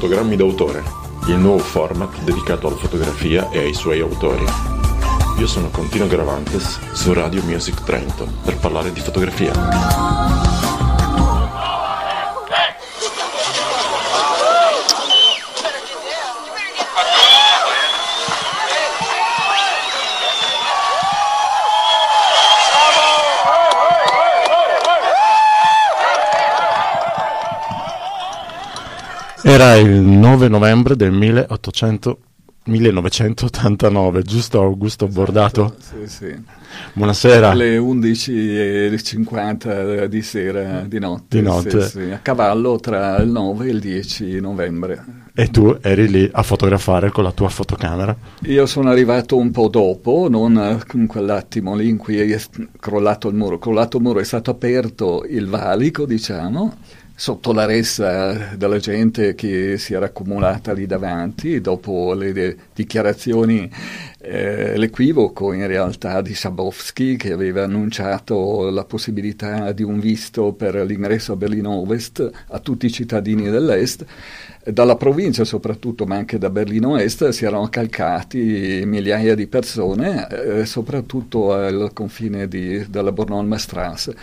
Fotogrammi d'autore, il nuovo format dedicato alla fotografia e ai suoi autori. Io sono Contino Gravantes su Radio Music Trento per parlare di fotografia. Era il 9 novembre del 1800, 1989, giusto Augusto Bordato? Sì, sì. Buonasera. Alle 11.50 di sera, di notte. Di notte. Sì, sì, a cavallo tra il 9 e il 10 novembre. E tu eri lì a fotografare con la tua fotocamera? Io sono arrivato un po' dopo, non in quell'attimo lì in cui è crollato il muro. Crollato il muro è stato aperto il valico, diciamo sotto la ressa della gente che si era accumulata lì davanti dopo le de- dichiarazioni, eh, l'equivoco in realtà di Sabowski che aveva annunciato la possibilità di un visto per l'ingresso a Berlino Ovest a tutti i cittadini dell'Est. Dalla provincia soprattutto, ma anche da Berlino Est, si erano calcati migliaia di persone, eh, soprattutto al confine di, della Bornholmer Strasse.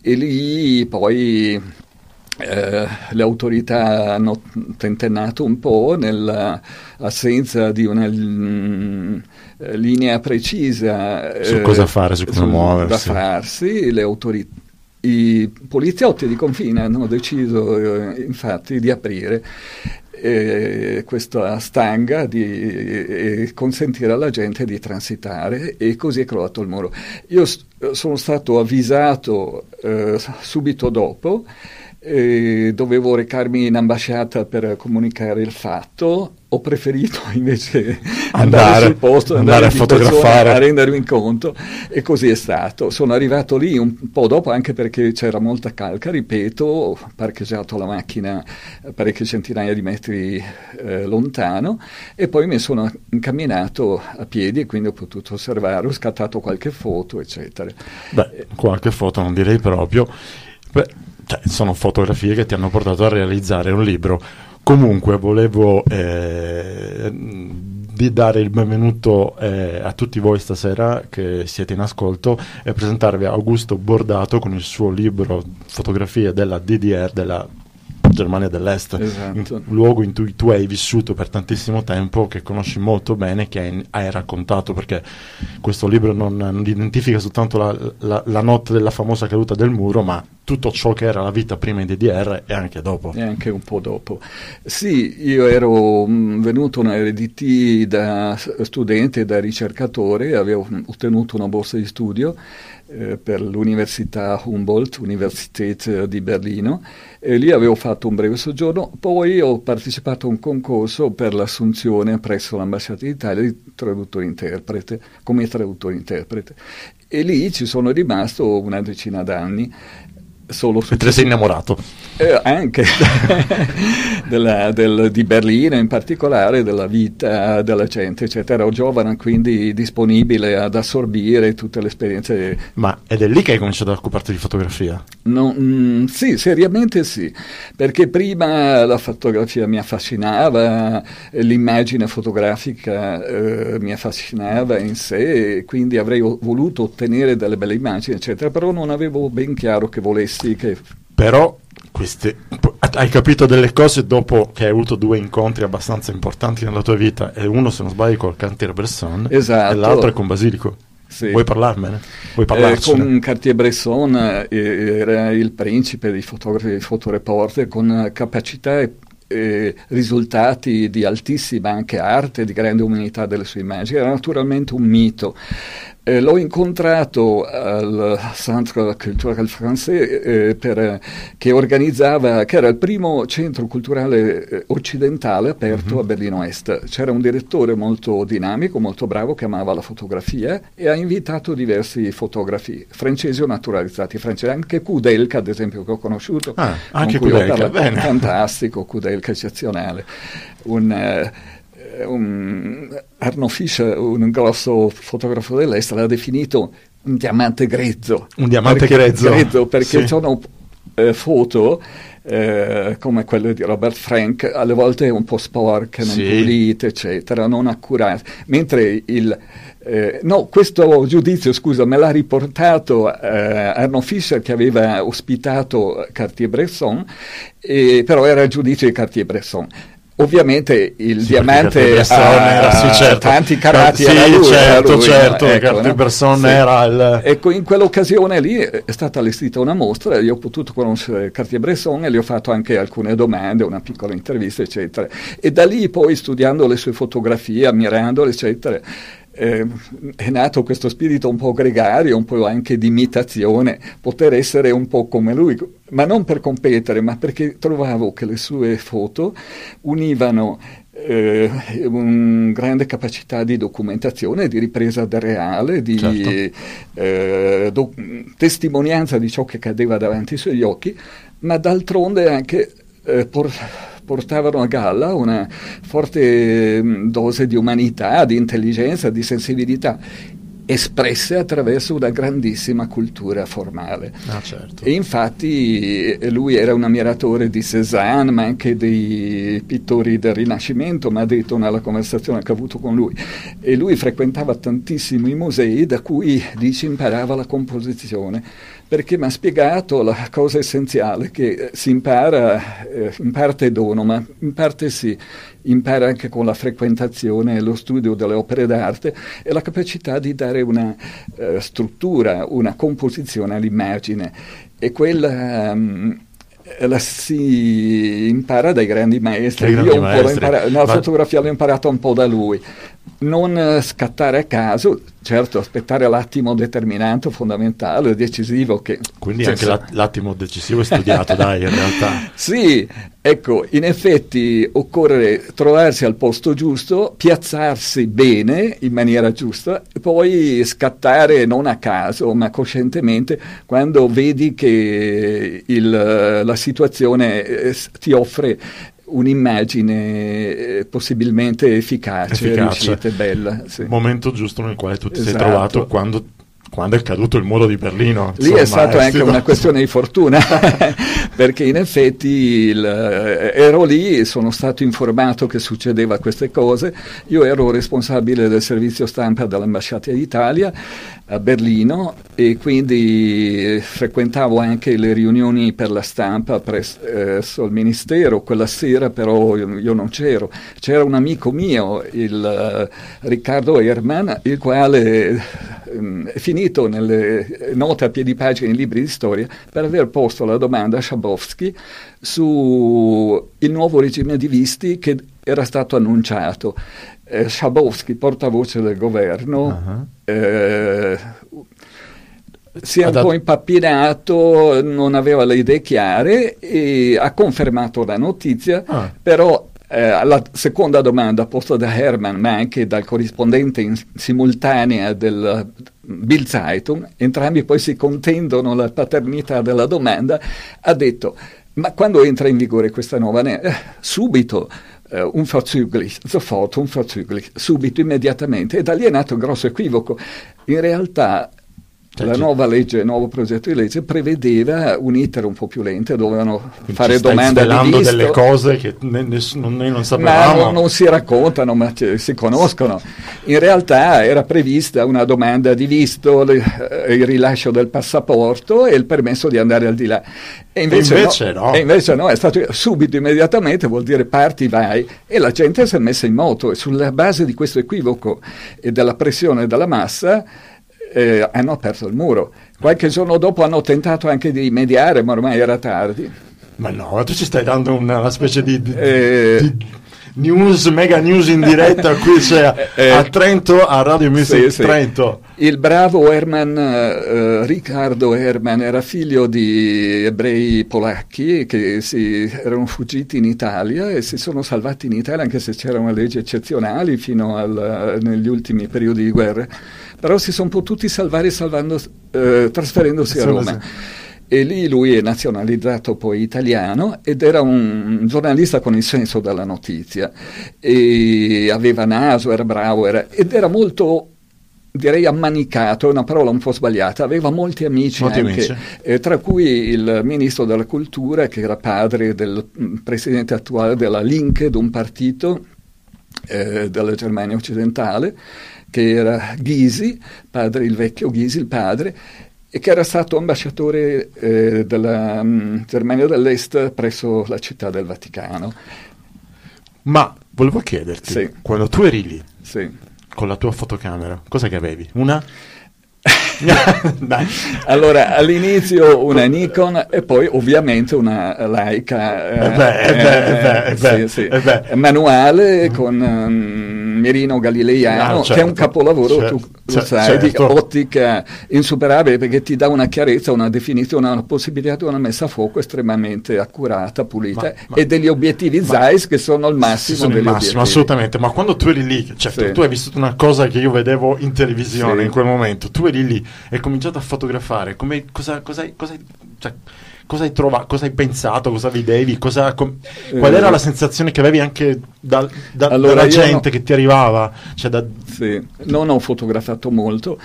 E lì poi eh, le autorità hanno tentennato un po' nell'assenza di una mm, linea precisa su eh, cosa fare, su come muoversi. Da farsi, le autorità i poliziotti di confine hanno deciso eh, infatti di aprire eh, questa stanga di, e consentire alla gente di transitare e così è crollato il muro. Io sono stato avvisato eh, subito dopo e dovevo recarmi in ambasciata per comunicare il fatto, ho preferito invece andare, andare sul posto, andare, andare a fotografare, a rendermi conto e così è stato. Sono arrivato lì un po' dopo anche perché c'era molta calca, ripeto, ho parcheggiato la macchina parecchie centinaia di metri eh, lontano e poi mi sono incamminato a piedi e quindi ho potuto osservare, ho scattato qualche foto, eccetera. Beh, qualche foto non direi proprio. Beh, cioè, sono fotografie che ti hanno portato a realizzare un libro. Comunque volevo eh, dare il benvenuto eh, a tutti voi stasera che siete in ascolto e presentarvi Augusto Bordato con il suo libro Fotografie della DDR, della Germania dell'Est, esatto. un luogo in cui tu hai vissuto per tantissimo tempo, che conosci molto bene, che hai, raccontato, perché questo libro non, non identifica soltanto la, la, la, notte della famosa caduta del muro, ma tutto ciò che era la vita prima in DDR e anche dopo. E anche un po' dopo. Sì, io ero mh, mm, venuto in RDT da studente, da ricercatore, avevo ottenuto una borsa di studio eh, per l'Università Humboldt, Universität di Berlino, e lì avevo fatto un breve soggiorno, poi ho partecipato a un concorso per l'assunzione presso l'Ambasciata d'Italia di traduttore-interprete, come traduttore-interprete. E lì ci sono rimasto una decina d'anni solo su... Mentre sei innamorato. Eh, anche della, del, di Berlino, in particolare della vita della gente, eccetera. Ero giovane, quindi disponibile ad assorbire tutte le esperienze. Ma ed è lì che hai cominciato a occuparti di fotografia? No, mm, sì, seriamente sì, perché prima la fotografia mi affascinava, l'immagine fotografica eh, mi affascinava in sé, quindi avrei voluto ottenere delle belle immagini, eccetera, però non avevo ben chiaro che volessi sì, che... Però queste, hai capito delle cose dopo che hai avuto due incontri abbastanza importanti nella tua vita e uno se non sbaglio col Cartier-Bresson esatto. e l'altro è con Basilico. Sì. Vuoi parlarmene? Vuoi eh, con Cartier-Bresson eh, era il principe dei fotografi e fotoreporter con capacità e eh, risultati di altissima anche arte, di grande umanità delle sue immagini, era naturalmente un mito. Eh, l'ho incontrato al Centre Culturel Français eh, per, che organizzava, che era il primo centro culturale eh, occidentale aperto uh-huh. a Berlino Est. C'era un direttore molto dinamico, molto bravo, che amava la fotografia e ha invitato diversi fotografi francesi o naturalizzati francesi, anche Kudelka ad esempio che ho conosciuto, ah, anche Kudelka, fantastico, Kudelka eccezionale. Un, eh, un, Arno Fischer, un grosso fotografo dell'est, l'ha definito un diamante grezzo. Un diamante perché, grezzo. grezzo perché sì. sono eh, foto eh, come quelle di Robert Frank, alle volte un po' sporche, non sì. pulite, eccetera, non accurate, mentre il eh, no, questo giudizio, scusa, me l'ha riportato eh, Arno Fischer che aveva ospitato Cartier-Bresson, però era il giudizio di Cartier-Bresson. Ovviamente il sì, diamante ha, sì, certo. tanti carati, sì, lui, certo, lui, certo, ecco, no? era il... Ecco, in quell'occasione lì è stata allestita una mostra, io ho potuto conoscere Cartier-Bresson e gli ho fatto anche alcune domande, una piccola intervista, eccetera. E da lì poi studiando le sue fotografie, ammirandole, eccetera, eh, è nato questo spirito un po' gregario, un po' anche di imitazione, poter essere un po' come lui, ma non per competere, ma perché trovavo che le sue foto univano eh, una grande capacità di documentazione, di ripresa del reale, di certo. eh, do- testimonianza di ciò che cadeva davanti ai suoi occhi, ma d'altronde anche eh, por- portavano a galla una forte mm, dose di umanità, di intelligenza, di sensibilità espresse attraverso una grandissima cultura formale. Ah, certo. E infatti eh, lui era un ammiratore di Cézanne, ma anche dei pittori del Rinascimento, mi ha detto nella conversazione che ho avuto con lui. E lui frequentava tantissimo i musei da cui dice imparava la composizione perché mi ha spiegato la cosa essenziale, che eh, si impara, eh, in parte dono, ma in parte si impara anche con la frequentazione e lo studio delle opere d'arte e la capacità di dare una eh, struttura, una composizione all'immagine. E quella... Um, la si impara dai grandi maestri. Grandi Io un maestri. po' imparato, nella ma... fotografia l'ho imparato un po' da lui. Non uh, scattare a caso, certo, aspettare l'attimo determinante, fondamentale, decisivo. Che, Quindi cioè, anche l'attimo decisivo è studiato, dai, in realtà. Sì, ecco, in effetti occorre trovarsi al posto giusto, piazzarsi bene, in maniera giusta, e poi scattare non a caso, ma coscientemente, quando vedi che il, la situazione eh, ti offre un'immagine eh, possibilmente efficace, efficace. riuscita e bella. Sì. Momento giusto nel quale tu ti esatto. sei trovato quando quando è caduto il muro di Berlino. Lì insomma, è stata anche stato... una questione di fortuna, perché in effetti il, eh, ero lì, sono stato informato che succedeva queste cose, io ero responsabile del servizio stampa dell'ambasciata d'Italia a Berlino e quindi frequentavo anche le riunioni per la stampa presso eh, il ministero, quella sera però io, non c'ero, c'era un amico mio, il uh, Riccardo Herman, il quale um, è finito finito nelle note a piedi pagina in libri di storia per aver posto la domanda a Schabowski sul nuovo regime di visti che era stato annunciato. Eh, Schabowski, portavoce del governo, uh-huh. eh, si è un po' impappinato, non aveva le idee chiare e ha confermato la notizia, ah. però eh, alla seconda domanda posta da Herman, ma anche dal corrispondente in simultanea del Bill Zeitung, entrambi poi si contendono la paternità della domanda, ha detto, ma quando entra in vigore questa nuova legge? Eh, subito uh, un verzüglich, sofort un verzüglich, subito, immediatamente. E da lì è nato un grosso equivoco. In realtà cioè, la nuova legge, il nuovo progetto di legge prevedeva un iter un po' più lento, dovevano fare domande di visto. delle cose che ne, nessuno, noi non sapevamo. Ma non, non si raccontano, ma c- si conoscono. In realtà era prevista una domanda di visto, le, eh, il rilascio del passaporto e il permesso di andare al di là. E invece, e invece no, no. E invece no, è stato subito, immediatamente, vuol dire parti, vai. E la gente si è messa in moto e sulla base di questo equivoco e della pressione della massa eh, hanno aperto il muro. Qualche giorno dopo hanno tentato anche di mediare, ma ormai era tardi. Ma no, tu ci stai dando una, una specie di, di, eh, di, news, mega news in diretta qui cioè, eh, a Trento, a Radio Music sì, sì. Il bravo Herman, eh, Riccardo Herman, era figlio di ebrei polacchi che si, erano fuggiti in Italia e si sono salvati in Italia anche se c'erano leggi eccezionali fino al, negli ultimi periodi di guerra però si sono potuti salvare eh, trasferendosi a Roma. E lì lui è nazionalizzato poi italiano ed era un giornalista con il senso della notizia. E aveva naso, era bravo era, ed era molto direi ammanicato, è una parola un po' sbagliata, aveva molti amici Molti anche, amici. eh, tra cui il ministro della cultura che era padre del mm, presidente attuale della Linked, un partito eh, della Germania occidentale, che era Gysi, padre, il vecchio Gysi, il padre, e che era stato ambasciatore eh, della mm, Germania dell'Est presso la città del Vaticano. Ma volevo chiederti, Sì. quando tu eri lì Sì. Con la tua fotocamera, cosa che avevi? Una? Allora, all'inizio una Nikon e poi ovviamente una Leica Eh beh, eh beh, eh beh, eh beh, sì, sì. eh beh. manuale con um, mirino galileiano, Ah, che è un certo, capolavoro, certo, tu lo sai, certo. di ottica insuperabile perché ti dà una chiarezza, una definizione, una possibilità di una messa a fuoco estremamente accurata, pulita Ma- ma- e degli obiettivi ma- Zeiss che sono il massimo sono il massimo, obiettivi. assolutamente. Ma quando tu eri lì, certo, Sì. tu hai vissuto una cosa che io vedevo in televisione Sì. in quel momento. Tu eri lì e hai cominciato a fotografare. Come, cosa, cosa, cosa cioè, cosa hai trovato? Cosa hai pensato? Cosa vedevi? Cosa, com- qual Eh, era la sensazione che avevi anche dal- da- Allora, dalla gente no- che ti arrivava? Cioè, da- Sì, non ho fotografato molto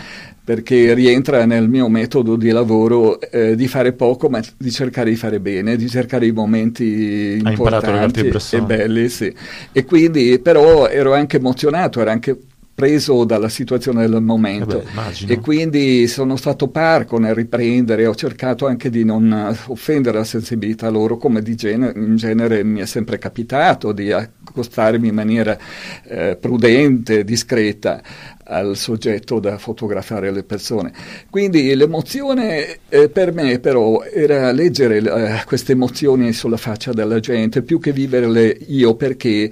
perché rientra nel mio metodo di lavoro eh, di fare poco ma di cercare di fare bene, di cercare i momenti importanti e belli, sì. E quindi però ero anche emozionato, ero anche preso dalla situazione del momento Eh beh, e quindi sono stato parco nel riprendere, ho cercato anche di non offendere la sensibilità loro come di genere, in genere mi è sempre capitato di accostarmi in maniera eh, prudente, discreta al soggetto da fotografare le persone. Quindi l'emozione eh, per me però era leggere eh, queste emozioni sulla faccia della gente più che viverle io perché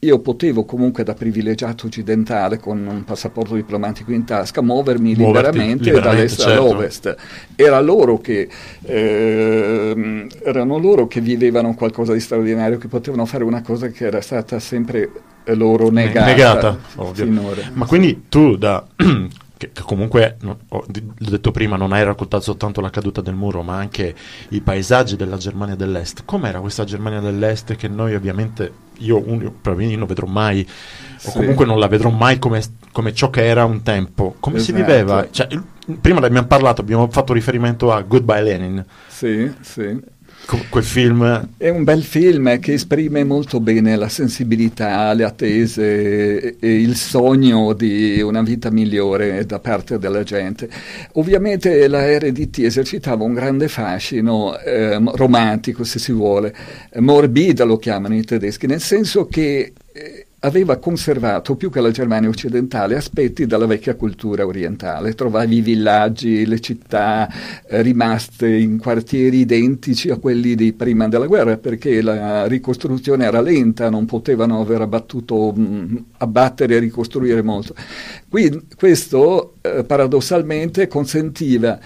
io potevo comunque da privilegiato occidentale con un passaporto diplomatico in tasca muovermi Muoverti liberamente, liberamente, dall'est certo. all'ovest. Era loro che, ehm, erano loro che vivevano qualcosa di straordinario, che potevano fare una cosa che era stata sempre eh, loro Ne- negata, negata, finora. Ma quindi tu da... Che, comunque, no, ho di- l'ho detto prima, non hai raccontato soltanto la caduta del muro, ma anche i paesaggi della Germania dell'Est. Com'era questa Germania dell'Est che noi ovviamente, io un- probabilmente non vedrò mai, o Sì. comunque non la vedrò mai come, come ciò che era un tempo. Come si Esatto. viveva? Cioè, prima ne abbiamo parlato, abbiamo fatto riferimento a Goodbye Lenin, Sì, sì. Quel film È un bel film che esprime molto bene la sensibilità, le attese e il sogno di una vita migliore da parte della gente. Ovviamente la RDT esercitava un grande fascino ehm, romantico, se si vuole, eh, morbida lo chiamano i tedeschi, nel senso che eh, aveva conservato più che la Germania occidentale aspetti della vecchia cultura orientale. Trovavi i villaggi, le città eh, rimaste in quartieri identici a quelli di prima della guerra perché la ricostruzione era lenta, non potevano aver abbattuto, mh, abbattere e ricostruire molto. Qui, questo eh, paradossalmente consentiva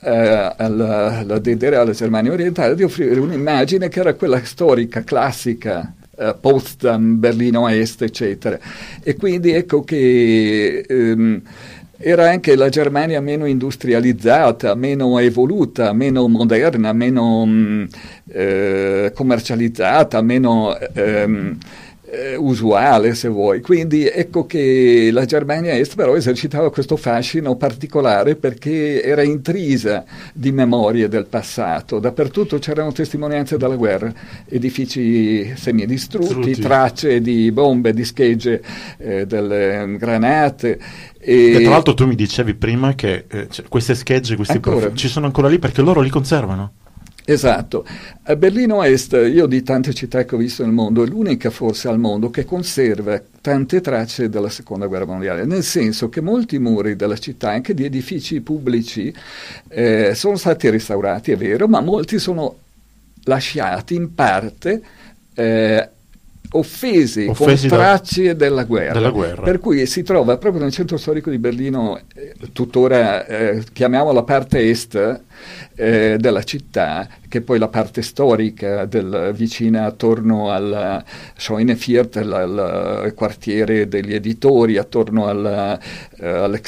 eh, alla, alla DDR, alla Germania orientale, di offrire un'immagine che era quella storica, classica, eh, Potsdam, Berlino Est, eccetera. E quindi ecco che ehm, era anche la Germania meno industrializzata, meno evoluta, meno moderna, meno mh, eh, commercializzata, meno ehm, eh, usuale se vuoi. Quindi ecco che la Germania Est però esercitava questo fascino particolare perché era intrisa di memorie del passato. Dappertutto c'erano testimonianze della guerra, edifici semidistrutti, Distrutti. tracce di bombe, di schegge, eh, delle granate. E E tra l'altro tu mi dicevi prima che eh, cioè, queste schegge, questi Ancora? prof- ci sono ancora lì perché loro li conservano. Esatto. A Berlino Est, io di tante città che ho visto nel mondo, è l'unica forse al mondo che conserva tante tracce della seconda guerra mondiale, nel senso che molti muri della città, anche di edifici pubblici, eh, sono stati restaurati, è vero, ma molti sono lasciati in parte eh, offesi, Offesi con tracce della guerra. della guerra. Per cui si trova proprio nel centro storico di Berlino, eh, tuttora eh, chiamiamola parte est eh, della città, che poi la parte storica del, vicina attorno al Scheuneviertel, al quartiere degli editori, attorno al eh,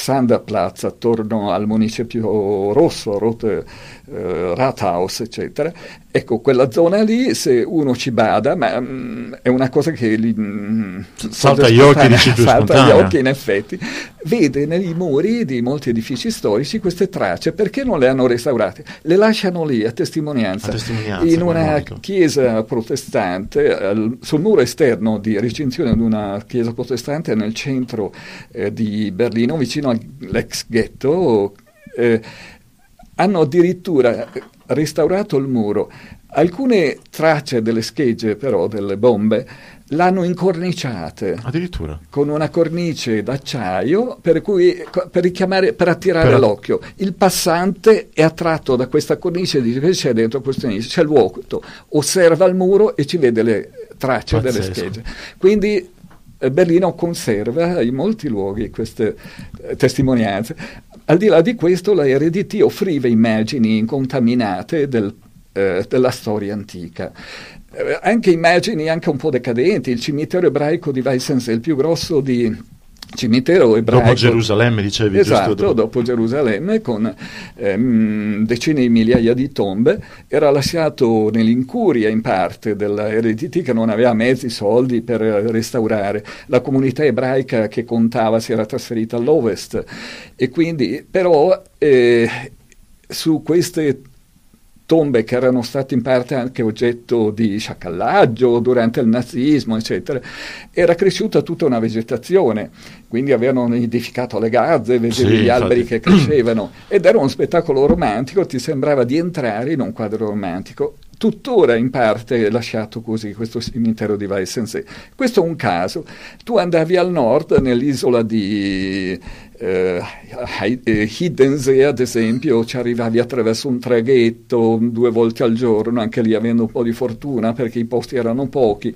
attorno al municipio rosso, Rote, eh, Rathaus, eccetera. Ecco, quella zona lì, se uno ci bada, ma mm, è una cosa che gli, mm, salta agli occhi, dici salta agli occhi in effetti, vede nei muri di molti edifici storici queste tracce, perché non le hanno restaurate? Le lasciano lì a testimonianza. A testimonianza in una chiesa protestante, sul muro esterno di recinzione di una chiesa protestante nel centro eh, di Berlino, vicino all'ex ghetto, eh, hanno addirittura restaurato il muro. Alcune tracce delle schegge, però, delle bombe, l'hanno incorniciate. Addirittura. Con una cornice d'acciaio per, cui, per, richiamare, per attirare per... l'occhio. Il passante è attratto da questa cornice e dice che c'è dentro questo inizio, c'è il vuoto, osserva il muro e ci vede le tracce Pazzesco. delle schegge. Quindi eh, Berlino conserva in molti luoghi queste eh, testimonianze. Al di là di questo, la RDT offriva immagini incontaminate del, eh, della storia antica. Eh, anche immagini anche un po' decadenti. Il cimitero ebraico di Weissensee, il più grosso di cimitero ebraico. Dopo Gerusalemme, dicevi. Esatto, giusto? dopo Gerusalemme, con ehm, decine di migliaia di tombe, era lasciato nell'incuria in parte della RDT che non aveva mezzi, soldi per restaurare. La comunità ebraica che contava si era trasferita all'ovest e quindi però eh, su queste tombe che erano state in parte anche oggetto di sciacallaggio durante il nazismo, eccetera, era cresciuta tutta una vegetazione, quindi avevano edificato le gazze, vedevi sì, gli alberi che crescevano ed era uno spettacolo romantico, ti sembrava di entrare in un quadro romantico tuttora in parte lasciato così questo cimitero di Weissensee. Questo è un caso. Tu andavi al nord, nell'isola di eh, eh, Hiddensee, ad esempio, ci arrivavi attraverso un traghetto due volte al giorno, anche lì avendo un po' di fortuna perché i posti erano pochi.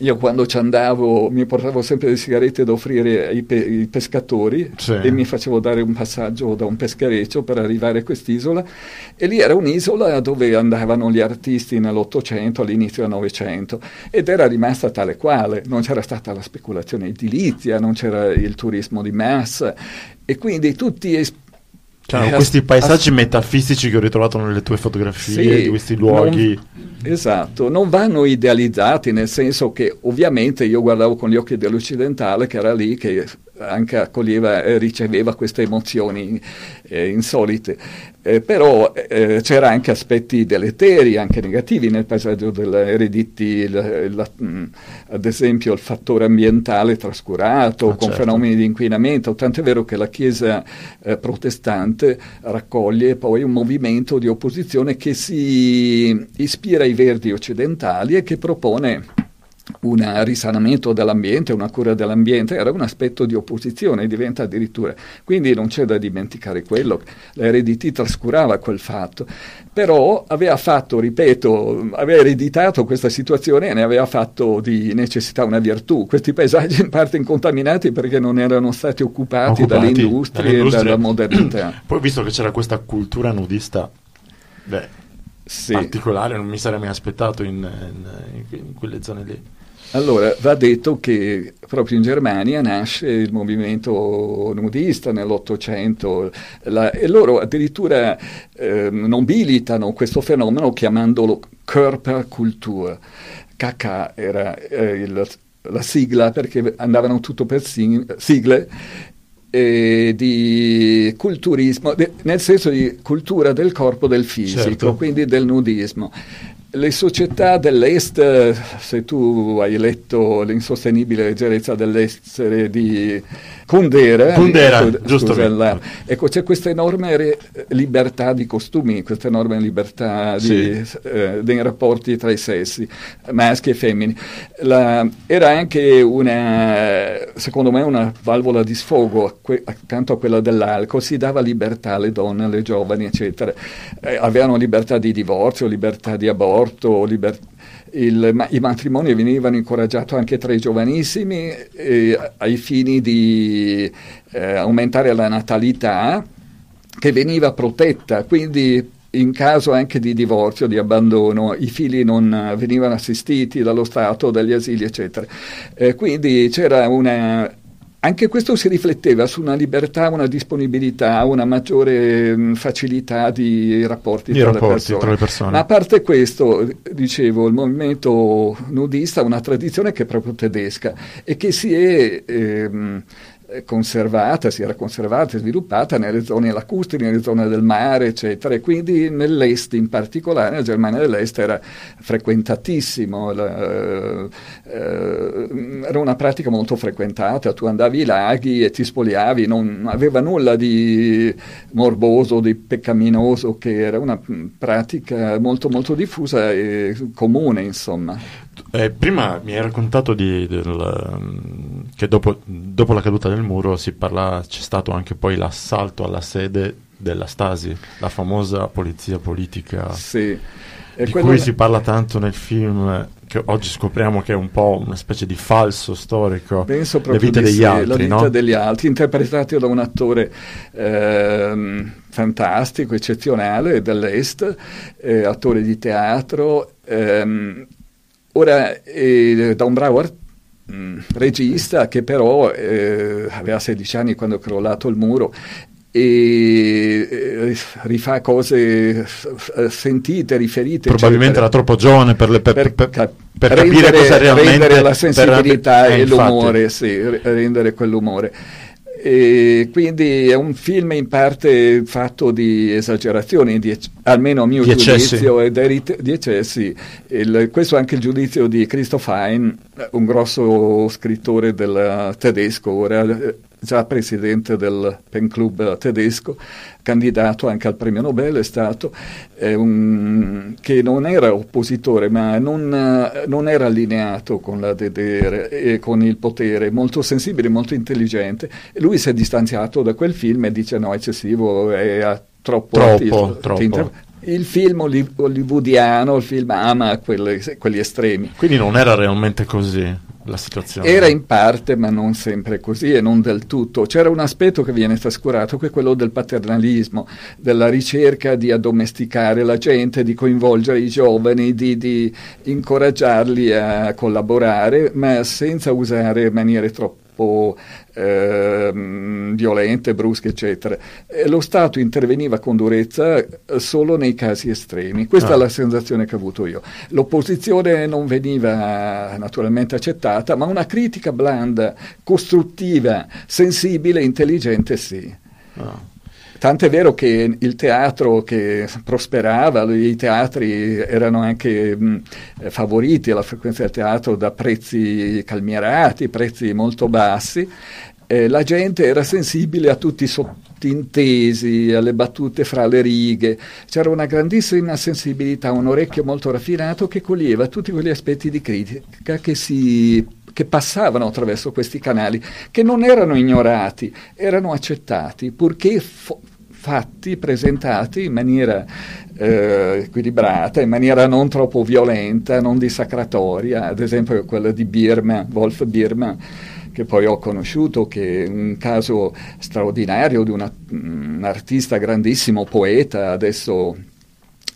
Io quando ci andavo mi portavo sempre le sigarette da offrire ai, pe- ai pescatori sì. e mi facevo dare un passaggio da un peschereccio per arrivare a quest'isola. E lì era un'isola dove andavano gli artisti nell'Ottocento, all'inizio del Novecento ed era rimasta tale quale, non c'era stata la speculazione edilizia, non c'era il turismo di massa. E quindi tutti esp- cioè, questi paesaggi metafisici che ho ritrovato nelle tue fotografie, sì, di questi luoghi. Non, esatto, non vanno idealizzati, nel senso che ovviamente io guardavo con gli occhi dell'occidentale che era lì che anche accoglieva e riceveva queste emozioni eh, insolite. Eh, però eh, c'era anche aspetti deleteri, anche negativi nel paesaggio dell'Erediti, la, la, mm, ad esempio il fattore ambientale trascurato, ah, con certo. fenomeni di inquinamento, tant'è vero che la Chiesa eh, protestante raccoglie poi un movimento di opposizione che si ispira ai verdi occidentali e che propone un risanamento dell'ambiente, una cura dell'ambiente, era un aspetto di opposizione, diventa addirittura. Quindi non c'è da dimenticare quello, l'ereditì trascurava quel fatto, però aveva fatto, ripeto, aveva ereditato questa situazione e ne aveva fatto di necessità una virtù. Questi paesaggi in parte incontaminati perché non erano stati occupati, occupati dalle industrie e dalla modernità. Poi visto che c'era questa cultura nudista, beh, sì. particolare, non mi sarei mai aspettato in, in, in, quelle zone lì. Allora, va detto che proprio in Germania nasce il movimento nudista nell'Ottocento la, e loro addirittura eh, nobilitano questo fenomeno chiamandolo Körperkultur. KK era eh, il, la sigla perché andavano tutto per sigle eh, di culturismo, de, nel senso di cultura del corpo del fisico, certo. quindi del nudismo. Le società dell'Est, se tu hai letto L'insostenibile leggerezza dell'essere di Kundera, Kundera ecco, giusto la, ecco, c'è questa enorme re, libertà di costumi, questa enorme libertà di, sì. eh, dei rapporti tra i sessi, maschi e femmini. La, era anche una, secondo me, una valvola di sfogo que, accanto a quella dell'alcol, si dava libertà alle donne, alle giovani, eccetera. Eh, avevano libertà di divorzio, libertà di aborto, libertà il, i matrimoni venivano incoraggiati anche tra i giovanissimi eh, ai fini di eh, aumentare la natalità che veniva protetta, quindi in caso anche di divorzio, di abbandono, i figli non venivano assistiti dallo Stato, dagli asili, eccetera. Eh, quindi c'era una anche questo si rifletteva su una libertà, una disponibilità, una maggiore mh, facilità di rapporti, di tra, rapporti le tra, le persone. Ma a parte questo, dicevo, il movimento nudista ha una tradizione che è proprio tedesca e che si è... Ehm, conservata, si era conservata e sviluppata nelle zone lacustrili, nelle zone del mare, eccetera, e quindi nell'est in particolare, la Germania dell'est era frequentatissimo, la, eh, era una pratica molto frequentata, tu andavi ai laghi e ti spogliavi, non aveva nulla di morboso, di peccaminoso, che era una pratica molto molto diffusa e comune, insomma. Eh, prima mi hai raccontato di, del, che dopo, dopo, la caduta del muro si parla, c'è stato anche poi l'assalto alla sede della Stasi, la famosa polizia politica sì. di cui si parla tanto nel film che oggi scopriamo che è un po' una specie di falso storico Penso le vite degli sì, altri, la vita no? degli altri interpretato da un attore ehm, fantastico, eccezionale dell'Est eh, attore di teatro ehm, Ora, eh, da un bravo mh, regista che però eh, aveva 16 anni quando è crollato il muro e eh, rifà cose sentite, riferite. Probabilmente eccetera. era troppo giovane per, le, per, per, per, cap- per rendere, capire cosa realmente... rendere la sensibilità eh, e l'umore, sì, rendere quell'umore. E quindi è un film in parte fatto di esagerazioni, di almeno a mio di giudizio, ed è rit- di eccessi. Il, questo è anche il giudizio di Christoph Hein, un grosso scrittore del tedesco, ora già presidente del pen club tedesco, candidato anche al premio Nobel, è stato eh, un, che non era oppositore, ma non, non era allineato con la DDR e con il potere, molto sensibile, molto intelligente. Lui si è distanziato da quel film e dice no, è eccessivo, è troppo... Troppo, troppo. Il film hollywoodiano, il film ama quelli, quelli estremi. Quindi non era realmente così la situazione. Era in parte, ma non sempre così e non del tutto. C'era un aspetto che viene trascurato, che è quello del paternalismo, della ricerca di addomesticare la gente, di coinvolgere i giovani, di, di incoraggiarli a collaborare, ma senza usare maniere troppo eh, violente, brusche, eccetera. E lo Stato interveniva con durezza solo nei casi estremi. Questa ah. è la sensazione che ho avuto io. L'opposizione non veniva naturalmente accettata, ma una critica blanda, costruttiva, sensibile, intelligente sì. Ah. Tant'è vero che il teatro che prosperava, i teatri erano anche mh, favoriti alla frequenza del teatro da prezzi calmierati, prezzi molto bassi. Eh, la gente era sensibile a tutti i sottintesi, alle battute fra le righe, c'era una grandissima sensibilità, un orecchio molto raffinato che coglieva tutti quegli aspetti di critica che si che passavano attraverso questi canali, che non erano ignorati, erano accettati, purché fo- fatti, presentati in maniera eh, equilibrata, in maniera non troppo violenta, non dissacratoria, ad esempio quella di Birman, Wolf Birman, che poi ho conosciuto, che è un caso straordinario di una, un artista grandissimo, poeta, adesso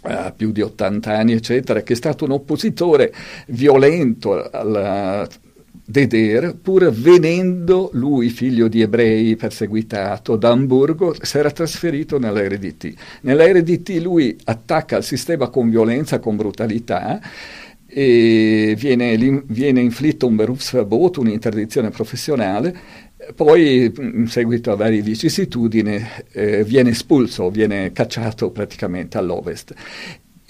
ha più di 80 anni, eccetera, che è stato un oppositore violento alla Deder, pur venendo lui, figlio di ebrei perseguitato da Amburgo, si era trasferito nella RDT. Nella RDT lui attacca il sistema con violenza, con brutalità, e viene, viene inflitto un Berufsverbot, un'interdizione professionale, poi in seguito a varie vicissitudini eh, viene espulso, viene cacciato praticamente all'ovest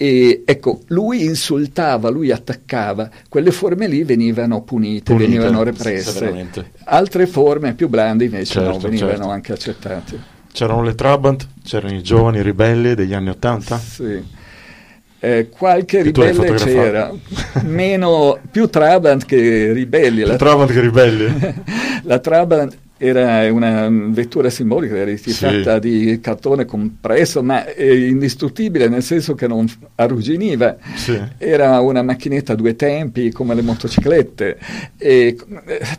e ecco, lui insultava, lui attaccava, quelle forme lì venivano punite, punite venivano represse. Altre forme più blande invece certo, no, venivano certo. anche accettate. C'erano le Trabant, c'erano i giovani ribelli degli anni Ottanta? Sì. Eh, qualche ribelle c'era, meno, più Trabant che ribelli. Più la, Trabant che ribelli. la Trabant era una vettura simbolica, era fatta sì. di cartone compresso, ma indistruttibile nel senso che non arrugginiva. Sì. Era una macchinetta a due tempi come le motociclette, e,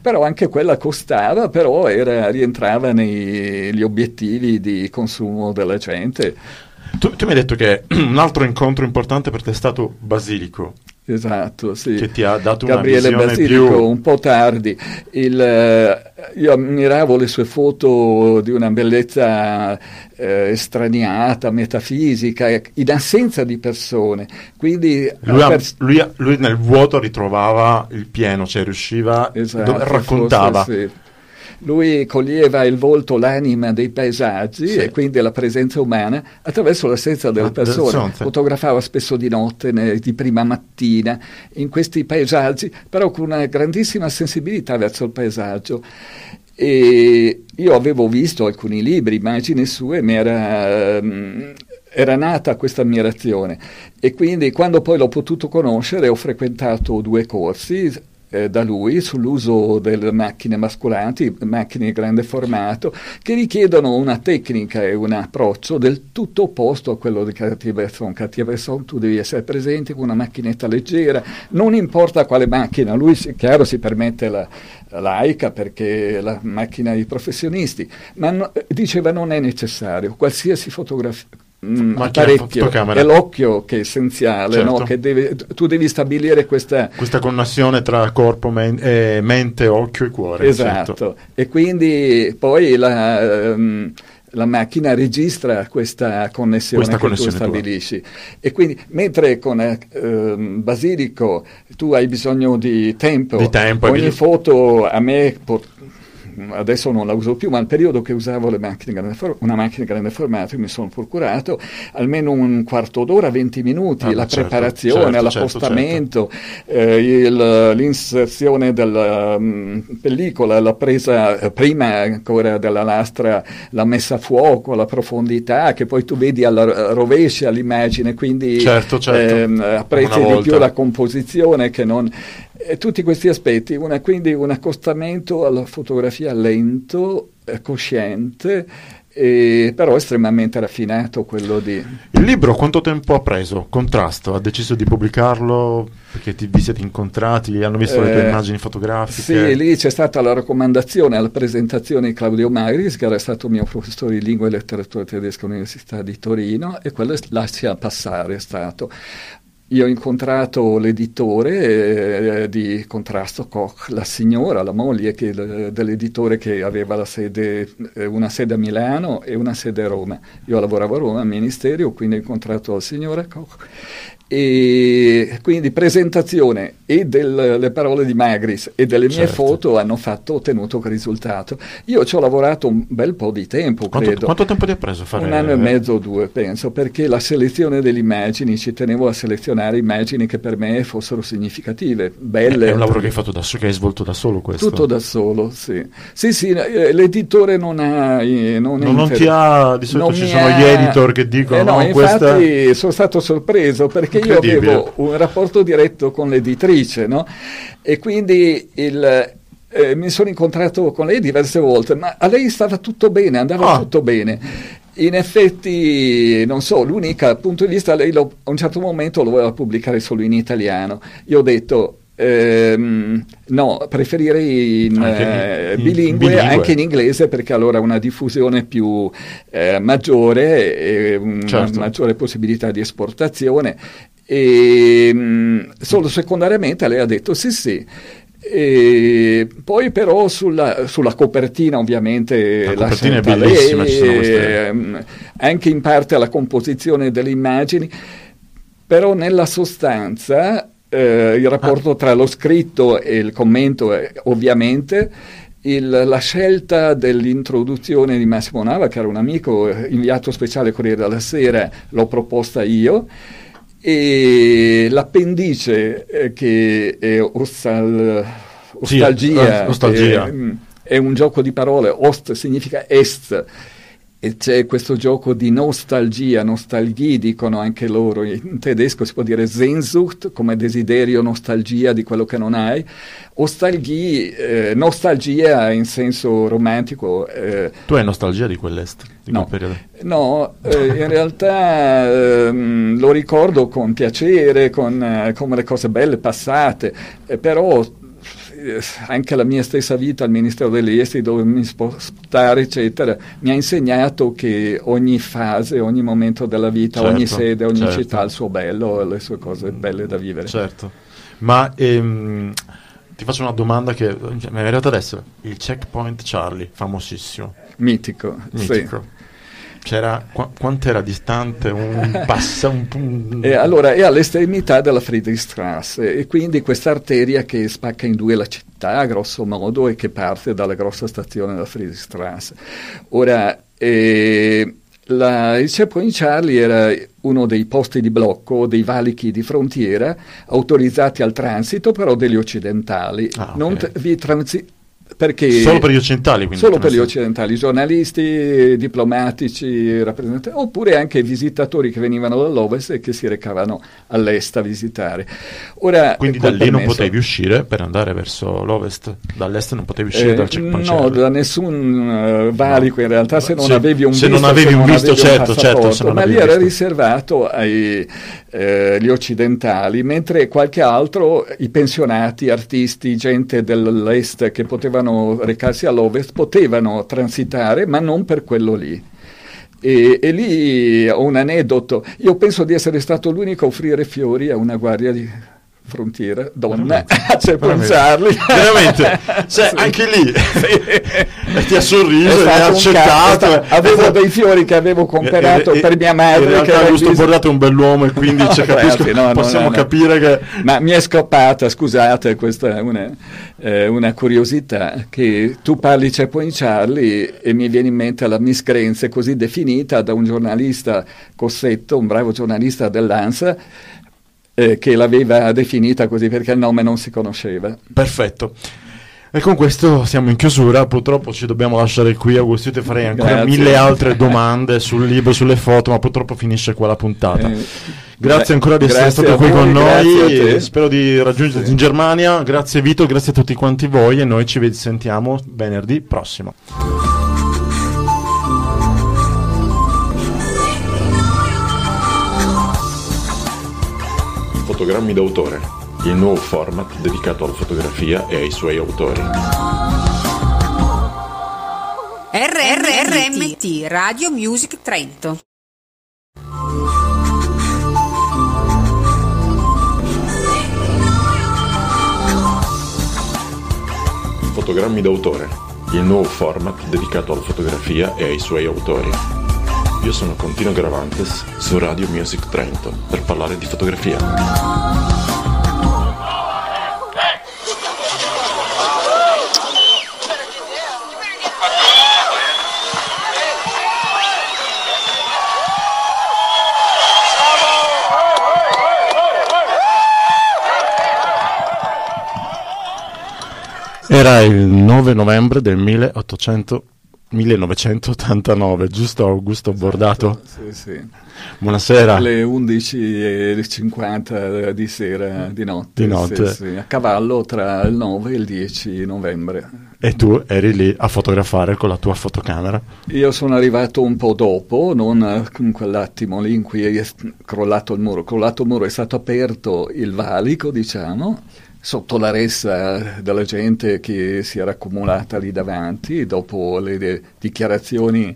però anche quella costava, però era, rientrava negli obiettivi di consumo della gente. Tu, tu, mi hai detto che un altro incontro importante per te è stato Basilico. Esatto, sì. Che ti ha dato Gabriele una visione Basilico, più... un po' tardi. Il, eh, io ammiravo le sue foto di una bellezza eh, estraniata, metafisica, in assenza di persone. Quindi lui, pers- lui, lui nel vuoto ritrovava il pieno, cioè riusciva, esatto, do- raccontava. Forse, sì. Lui coglieva il volto, l'anima dei paesaggi sì. e quindi la presenza umana attraverso l'assenza delle persone. Fotografava spesso di notte, ne, di prima mattina, in questi paesaggi, però con una grandissima sensibilità verso il paesaggio. E io avevo visto alcuni libri, immagini sue, mi era, um, era nata questa ammirazione e quindi quando poi l'ho potuto conoscere ho frequentato due corsi eh, da lui sull'uso delle macchine mascolanti, macchine di grande formato, che richiedono una tecnica e un approccio del tutto opposto a quello di Cartier-Bresson. Cartier-Bresson tu devi essere presente con una macchinetta leggera, non importa quale macchina, lui chiaro si permette la, laica perché è la macchina dei professionisti, ma no, diceva non è necessario, qualsiasi fotografia Mm, apparecchio, è l'occhio che è essenziale, certo. no? che deve, tu devi stabilire questa... questa connessione tra corpo, men- eh, mente, occhio e cuore. Esatto, certo. e quindi poi la, um, la, macchina registra questa connessione questa che connessione tu stabilisci. Tua. E quindi, mentre con uh, Basilico tu hai bisogno di tempo, di tempo ogni foto a me... Pot- adesso non la uso più, ma al periodo che usavo macchine una macchina grande formato mi sono procurato almeno un quarto d'ora, 20 minuti, ah, la certo, preparazione, certo, l'accostamento, certo, eh, il, l'inserzione della um, pellicola, la presa eh, prima ancora della lastra, la messa a fuoco, la profondità, che poi tu vedi alla rovescia l'immagine, quindi certo, certo. ehm, apprezzi di più la composizione che non... E tutti questi aspetti, una, quindi un accostamento alla fotografia lento, eh, cosciente, eh, però estremamente raffinato quello di... Il libro quanto tempo ha preso? Contrasto? Ha deciso di pubblicarlo perché ti, vi siete incontrati, hanno visto eh, le tue eh, immagini fotografiche? Sì, lì c'è stata la raccomandazione alla presentazione di Claudio Magris, che era stato mio professore di lingua e letteratura tedesca all'Università di Torino, e quello lascia passare è stato. Io ho incontrato l'editore eh, di Contrasto Koch, la signora, la moglie che, dell'editore che aveva sede, eh, una sede a Milano e una sede a Roma. Io lavoravo a Roma al Ministero, quindi ho incontrato la signora Koch e quindi presentazione e delle parole di Magris e delle mie certo. foto hanno fatto, ottenuto quel risultato. Io ci ho lavorato un bel po' di tempo, quanto, credo. Quanto tempo ti ha preso fare? Un anno e mezzo o due, penso, perché la selezione delle immagini, ci tenevo a selezionare immagini che per me fossero significative, belle. È un lavoro che hai fatto da solo, che hai svolto da solo questo? Tutto da solo, sì. Sì, sì, eh, l'editore non ha... Eh, non, non, non ti ha... Di solito ci sono ha... gli editor che dicono... Eh no infatti questa... sono stato sorpreso perché io avevo un rapporto diretto con l'editrice, no? E quindi il, eh, mi sono incontrato con lei diverse volte, ma a lei stava tutto bene, andava ah. tutto bene. In effetti, non so, l'unica punto di vista, lei lo, a un certo momento lo voleva pubblicare solo in italiano. Io ho detto, Ehm, no, preferirei in, eh, in, bilingue, bilingue, anche in inglese perché allora una diffusione più eh, maggiore e una certo. maggiore possibilità di esportazione e mm, solo secondariamente lei ha detto sì sì. E poi però sulla, sulla copertina ovviamente la copertina è bellissima, lei, ehm, anche in parte alla composizione delle immagini, però nella sostanza eh, il rapporto ah. tra lo scritto e il commento è ovviamente il, la scelta dell'introduzione di Massimo Nava, che era un amico inviato speciale Corriere della Sera, l'ho proposta io e l'appendice eh, che è ostal, ostalgia, sì, ostalgia. È, mm, è, un gioco di parole, ost significa est e c'è questo gioco di nostalgia, nostalgie dicono anche loro, in tedesco si può dire Sehnsucht come desiderio, nostalgia di quello che non hai, ostalgie, eh, nostalgia in senso romantico. Eh, tu hai nostalgia di quell'est, di no, quel periodo? No, eh, in realtà ehm, lo ricordo con piacere, con, eh, come le cose belle passate, eh, però anche la mia stessa vita al Ministero degli Esteri, dove mi spostare, eccetera, mi ha insegnato che ogni fase, ogni momento della vita, certo, ogni sede, ogni certo. città ha il suo bello e le sue cose belle da vivere. Certo, ma ehm, ti faccio una domanda che mi è arrivata adesso. Il checkpoint Charlie, famosissimo. Mitico, Mitico. Sì. C'era, qu- quanto era distante un passo? Un, un... E allora è all'estremità della Friedrichstrasse e quindi questa arteria che spacca in due la città, grosso modo, e che parte dalla grossa stazione della Friedrichstrasse. Ora, eh, la, il Checkpoint Charlie era uno dei posti di blocco, dei valichi di frontiera autorizzati al transito, però degli occidentali. Ah, okay. t- vi transi- perché solo per gli occidentali? Solo per gli occidentali, giornalisti, diplomatici, rappresentanti, oppure anche visitatori che venivano dall'ovest e che si recavano all'est a visitare. Ora, Quindi da lì permesso, non potevi uscire per andare verso l'ovest? Dall'est non potevi uscire eh, dal checkpoint? No, da nessun uh, valico in realtà se non se, avevi un se visto. Non avevi un visto, certo, certo. Ma lì era riservato agli eh, occidentali, mentre qualche altro, i pensionati, artisti, gente dell'est che potevano potevano recarsi all'ovest, potevano transitare, ma non per quello lì. E, e, lì ho un aneddoto. Io penso di essere stato l'unico a offrire fiori a una guardia di frontiera donna a pensarli veramente cioè, sì. anche lì sì. ti ha sorriso e ha accettato caso, avevo dei fiori che avevo comprato e, per mia madre in realtà che Augusto Bordato è un bell'uomo e quindi no, cioè, capisco, no, possiamo no, capire che ma mi è scappata scusate questa è una, eh, una curiosità che tu parli c'è poi in Charlie e mi viene in mente la miscrenza così definita da un giornalista Cossetto un bravo giornalista dell'ANSA eh, che l'aveva definita così perché il nome non si conosceva. Perfetto. E con questo siamo in chiusura, purtroppo ci dobbiamo lasciare qui, Augusto, io ti farei ancora Grazie. mille altre domande sul libro, sulle foto, ma purtroppo finisce qua la puntata. Eh, grazie ancora di essere stato qui con noi, spero di raggiungerti sì. in Germania, grazie Vito, grazie a tutti quanti voi e noi ci sentiamo venerdì prossimo. Fotogrammi d'autore, il nuovo format dedicato alla fotografia e ai suoi autori. RRRMT Radio Music Trento. Fotogrammi d'autore, il nuovo format dedicato alla fotografia e ai suoi autori. Io sono Contino Gravantes su Radio Music Trento per parlare di fotografia. Era il 9 novembre del 1800 1989, giusto Augusto esatto, Bordato? Sì, sì. Buonasera. Alle 11.50 di sera, di notte. Di notte. Sì, sì, a cavallo tra il 9 e il 10 novembre. E tu eri lì a fotografare con la tua fotocamera? Io sono arrivato un po' dopo, non in quell'attimo lì in cui è crollato il muro. Crollato il muro è stato aperto il valico, diciamo, sotto la ressa della gente che si era accumulata lì davanti dopo le de- dichiarazioni,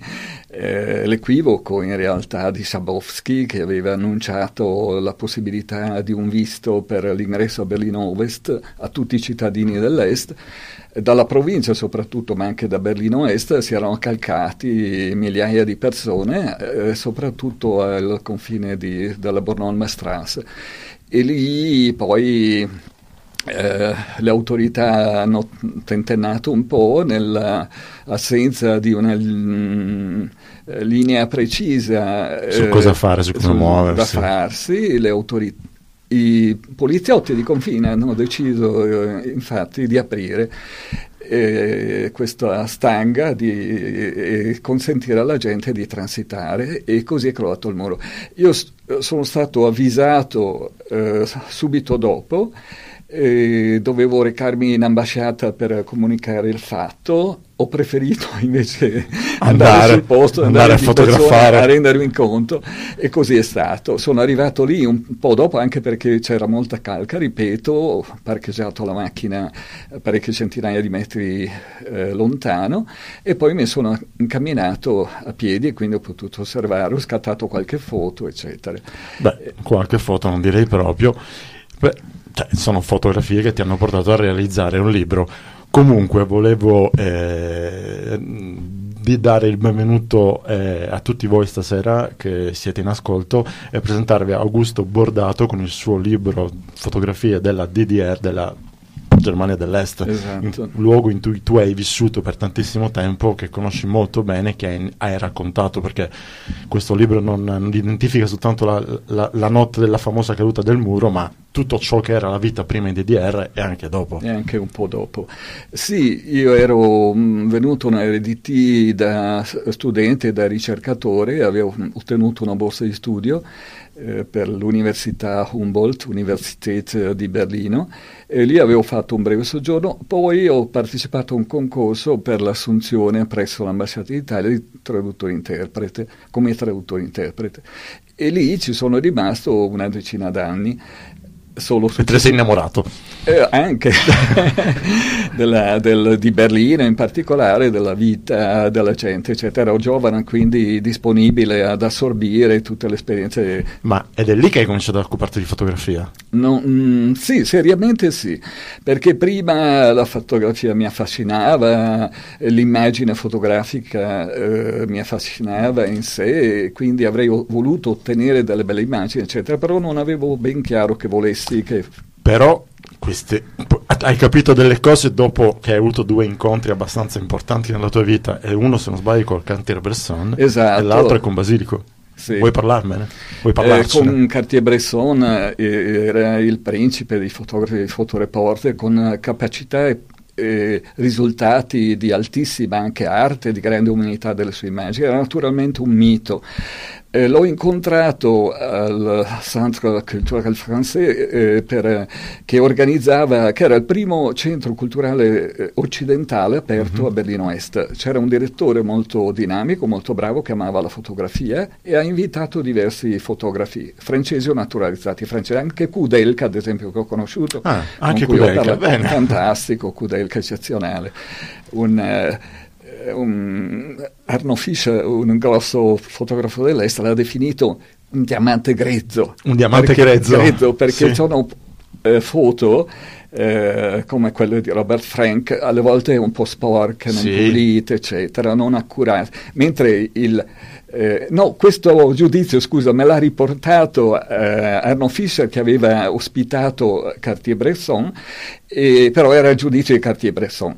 eh, l'equivoco in realtà di Sabowski che aveva annunciato la possibilità di un visto per l'ingresso a Berlino Ovest a tutti i cittadini dell'Est. Dalla provincia soprattutto, ma anche da Berlino Est, si erano calcati migliaia di persone, eh, soprattutto al confine di, della Bornholmer Strasse. E lì poi eh, le autorità hanno tentennato un po' nell'assenza di una mm, linea precisa su eh, cosa fare, su come su, muoversi. Da farsi, le autorità. I poliziotti di confine hanno deciso eh, infatti di aprire eh, questa stanga di eh, consentire alla gente di transitare e così è crollato il muro. Io s- sono stato avvisato eh, subito dopo e dovevo recarmi in ambasciata per comunicare il fatto ho preferito invece andare, andare sul posto, andare, andare a fotografare, a rendermi conto e così è stato. Sono arrivato lì un po' dopo anche perché c'era molta calca, ripeto, ho parcheggiato la macchina parecchie centinaia di metri eh, lontano e poi mi sono incamminato a piedi e quindi ho potuto osservare, ho scattato qualche foto, eccetera. Beh, qualche foto non direi proprio. Beh, cioè, sono fotografie che ti hanno portato a realizzare un libro. Comunque volevo eh, dare il benvenuto eh, a tutti voi stasera che siete in ascolto e presentarvi Augusto Bordato con il suo libro Fotografie della DDR, della Germania dell'Est, esatto. un luogo in cui tu hai vissuto per tantissimo tempo, che conosci molto bene, che hai, hai raccontato, perché questo libro non, non identifica soltanto la, la, la, notte della famosa caduta del muro, ma tutto ciò che era la vita prima in DDR e anche dopo. E anche un po' dopo. Sì, io ero mh, mm, venuto in RDT da studente, da ricercatore, avevo ottenuto una borsa di studio eh, per l'Università Humboldt, Universität di Berlino, e lì avevo fatto un breve soggiorno, poi ho partecipato a un concorso per l'assunzione presso l'Ambasciata d'Italia di traduttore-interprete, come traduttore-interprete. E lì ci sono rimasto una decina d'anni solo. Mentre sei innamorato. Eh, anche della, del, di Berlino in particolare, della vita della gente, eccetera. Ero giovane, quindi disponibile ad assorbire tutte le esperienze. Ma ed è lì che hai cominciato a occuparti di fotografia? No, mm, sì, seriamente sì, perché prima la fotografia mi affascinava, l'immagine fotografica eh, mi affascinava in sé, quindi avrei voluto ottenere delle belle immagini, eccetera, però non avevo ben chiaro che volessi che... Però queste, hai capito delle cose dopo che hai avuto due incontri abbastanza importanti nella tua vita e uno se non sbaglio col Cartier-Bresson esatto. e l'altro è con Basilico. Sì. Vuoi parlarmene? Vuoi eh, con Cartier-Bresson eh, era il principe dei fotografi e fotoreporter con capacità e eh, risultati di altissima anche arte, di grande umanità delle sue immagini. Era naturalmente un mito. Eh, l'ho incontrato al Centre Culturel Français eh, per, che organizzava, che era il primo centro culturale eh, occidentale aperto uh-huh. a Berlino Est. C'era un direttore molto dinamico, molto bravo, che amava la fotografia e ha invitato diversi fotografi francesi o naturalizzati francesi, anche Kudelka ad esempio che ho conosciuto. Ah, anche Kudelka. Fantastico, Kudelka eccezionale. Un, eh, un, Arno Fischer, un grosso fotografo dell'Est, l'ha definito un diamante grezzo. Un diamante perché, grezzo. grezzo perché sì. sono eh, foto eh, come quelle di Robert Frank, alle volte un po' sporche, non sì. pulite, eccetera, non accurate. Mentre il... Eh, no, questo giudizio, scusa, me l'ha riportato eh, Arno Fischer che aveva ospitato Cartier-Bresson, però era il giudizio di Cartier-Bresson.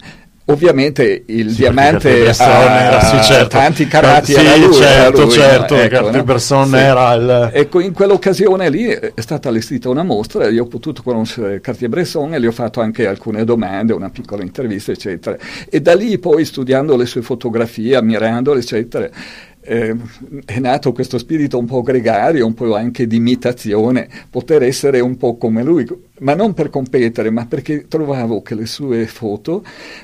Ovviamente il sì, diamante ha, era, sì, certo. tanti carati sì, lui, certo, lui, certo, no? ecco, no? Person sì. era il... Ecco, in quell'occasione lì è stata allestita una mostra, io ho potuto conoscere Cartier-Bresson e gli ho fatto anche alcune domande, una piccola intervista, eccetera. E da lì poi studiando le sue fotografie, ammirandole, eccetera, eh, è nato questo spirito un po' gregario, un po' anche di imitazione, poter essere un po' come lui, ma non per competere, ma perché trovavo che le sue foto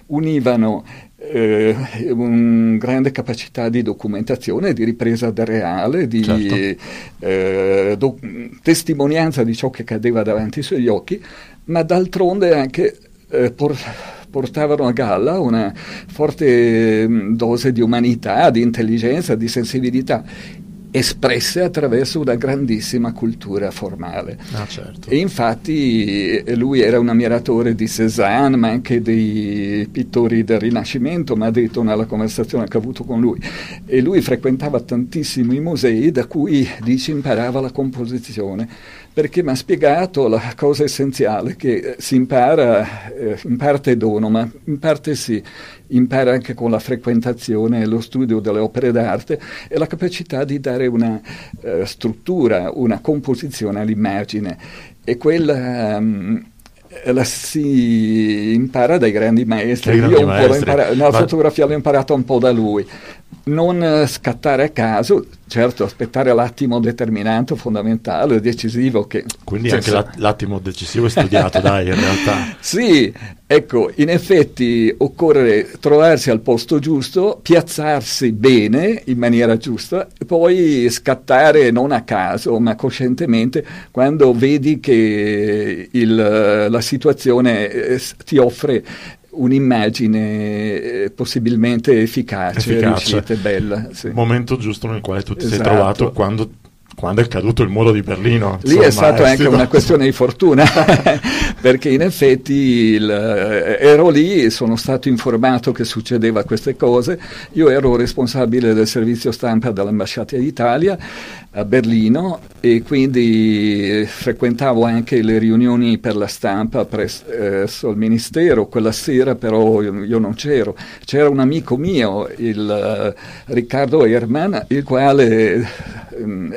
univano eh, una grande capacità di documentazione, di ripresa del reale, di certo. eh, do- testimonianza di ciò che cadeva davanti ai suoi occhi, ma d'altronde anche eh, por- portavano a galla una forte mm, dose di umanità, di intelligenza, di sensibilità espresse attraverso una grandissima cultura formale. Ah, certo. E infatti eh, lui era un ammiratore di Cézanne, ma anche dei pittori del Rinascimento, mi ha detto nella conversazione che ho avuto con lui. E lui frequentava tantissimi musei da cui dice imparava la composizione perché mi ha spiegato la cosa essenziale, che eh, si impara, eh, in parte dono, ma in parte si impara anche con la frequentazione e lo studio delle opere d'arte e la capacità di dare una eh, struttura, una composizione all'immagine. E quella... Um, la si impara dai grandi maestri. Grandi Io maestri. Impara- nella ma... fotografia l'ho imparata un po' da lui, non scattare a caso, certo aspettare l'attimo determinante, fondamentale, decisivo. Che, Quindi anche la, l'attimo decisivo è studiato, dai, in realtà. Sì, ecco, in effetti occorre trovarsi al posto giusto, piazzarsi bene, in maniera giusta, e poi scattare non a caso, ma coscientemente, quando vedi che il, la situazione eh, ti offre un'immagine eh, possibilmente efficace, efficace. riuscita, bella. Sì. Momento giusto nel quale tu ti esatto. sei trovato quando quando è caduto il muro di Berlino. Lì insomma, è stata anche una questione di fortuna, perché in effetti il, eh, ero lì, sono stato informato che succedeva queste cose, io ero responsabile del servizio stampa dell'ambasciata d'Italia a Berlino e quindi frequentavo anche le riunioni per la stampa presso eh, il ministero, quella sera però io, non c'ero, c'era un amico mio, il Riccardo Herman, il quale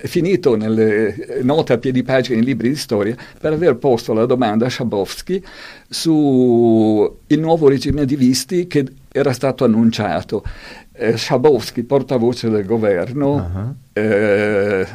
è finito nelle note a piedi pagina in libri di storia per aver posto la domanda a Schabowski sul nuovo regime di visti che era stato annunciato eh, Schabowski, portavoce del governo, uh-huh. eh,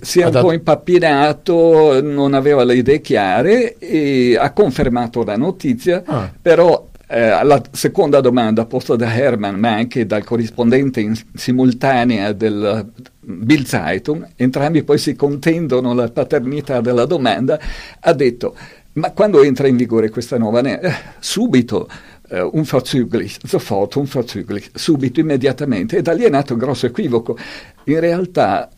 si è un po' impappinato, non aveva le idee chiare e ha confermato la notizia, ah. però eh, alla seconda domanda posta da Herman, ma anche dal corrispondente in simultanea del Bill Zeitung, entrambi poi si contendono la paternità della domanda, ha detto ma quando entra in vigore questa nuova ne- eh, subito Uh, un unverzüglich, sofort, unverzüglich, subito, immediatamente. E da lì è nato un grosso equivoco. In realtà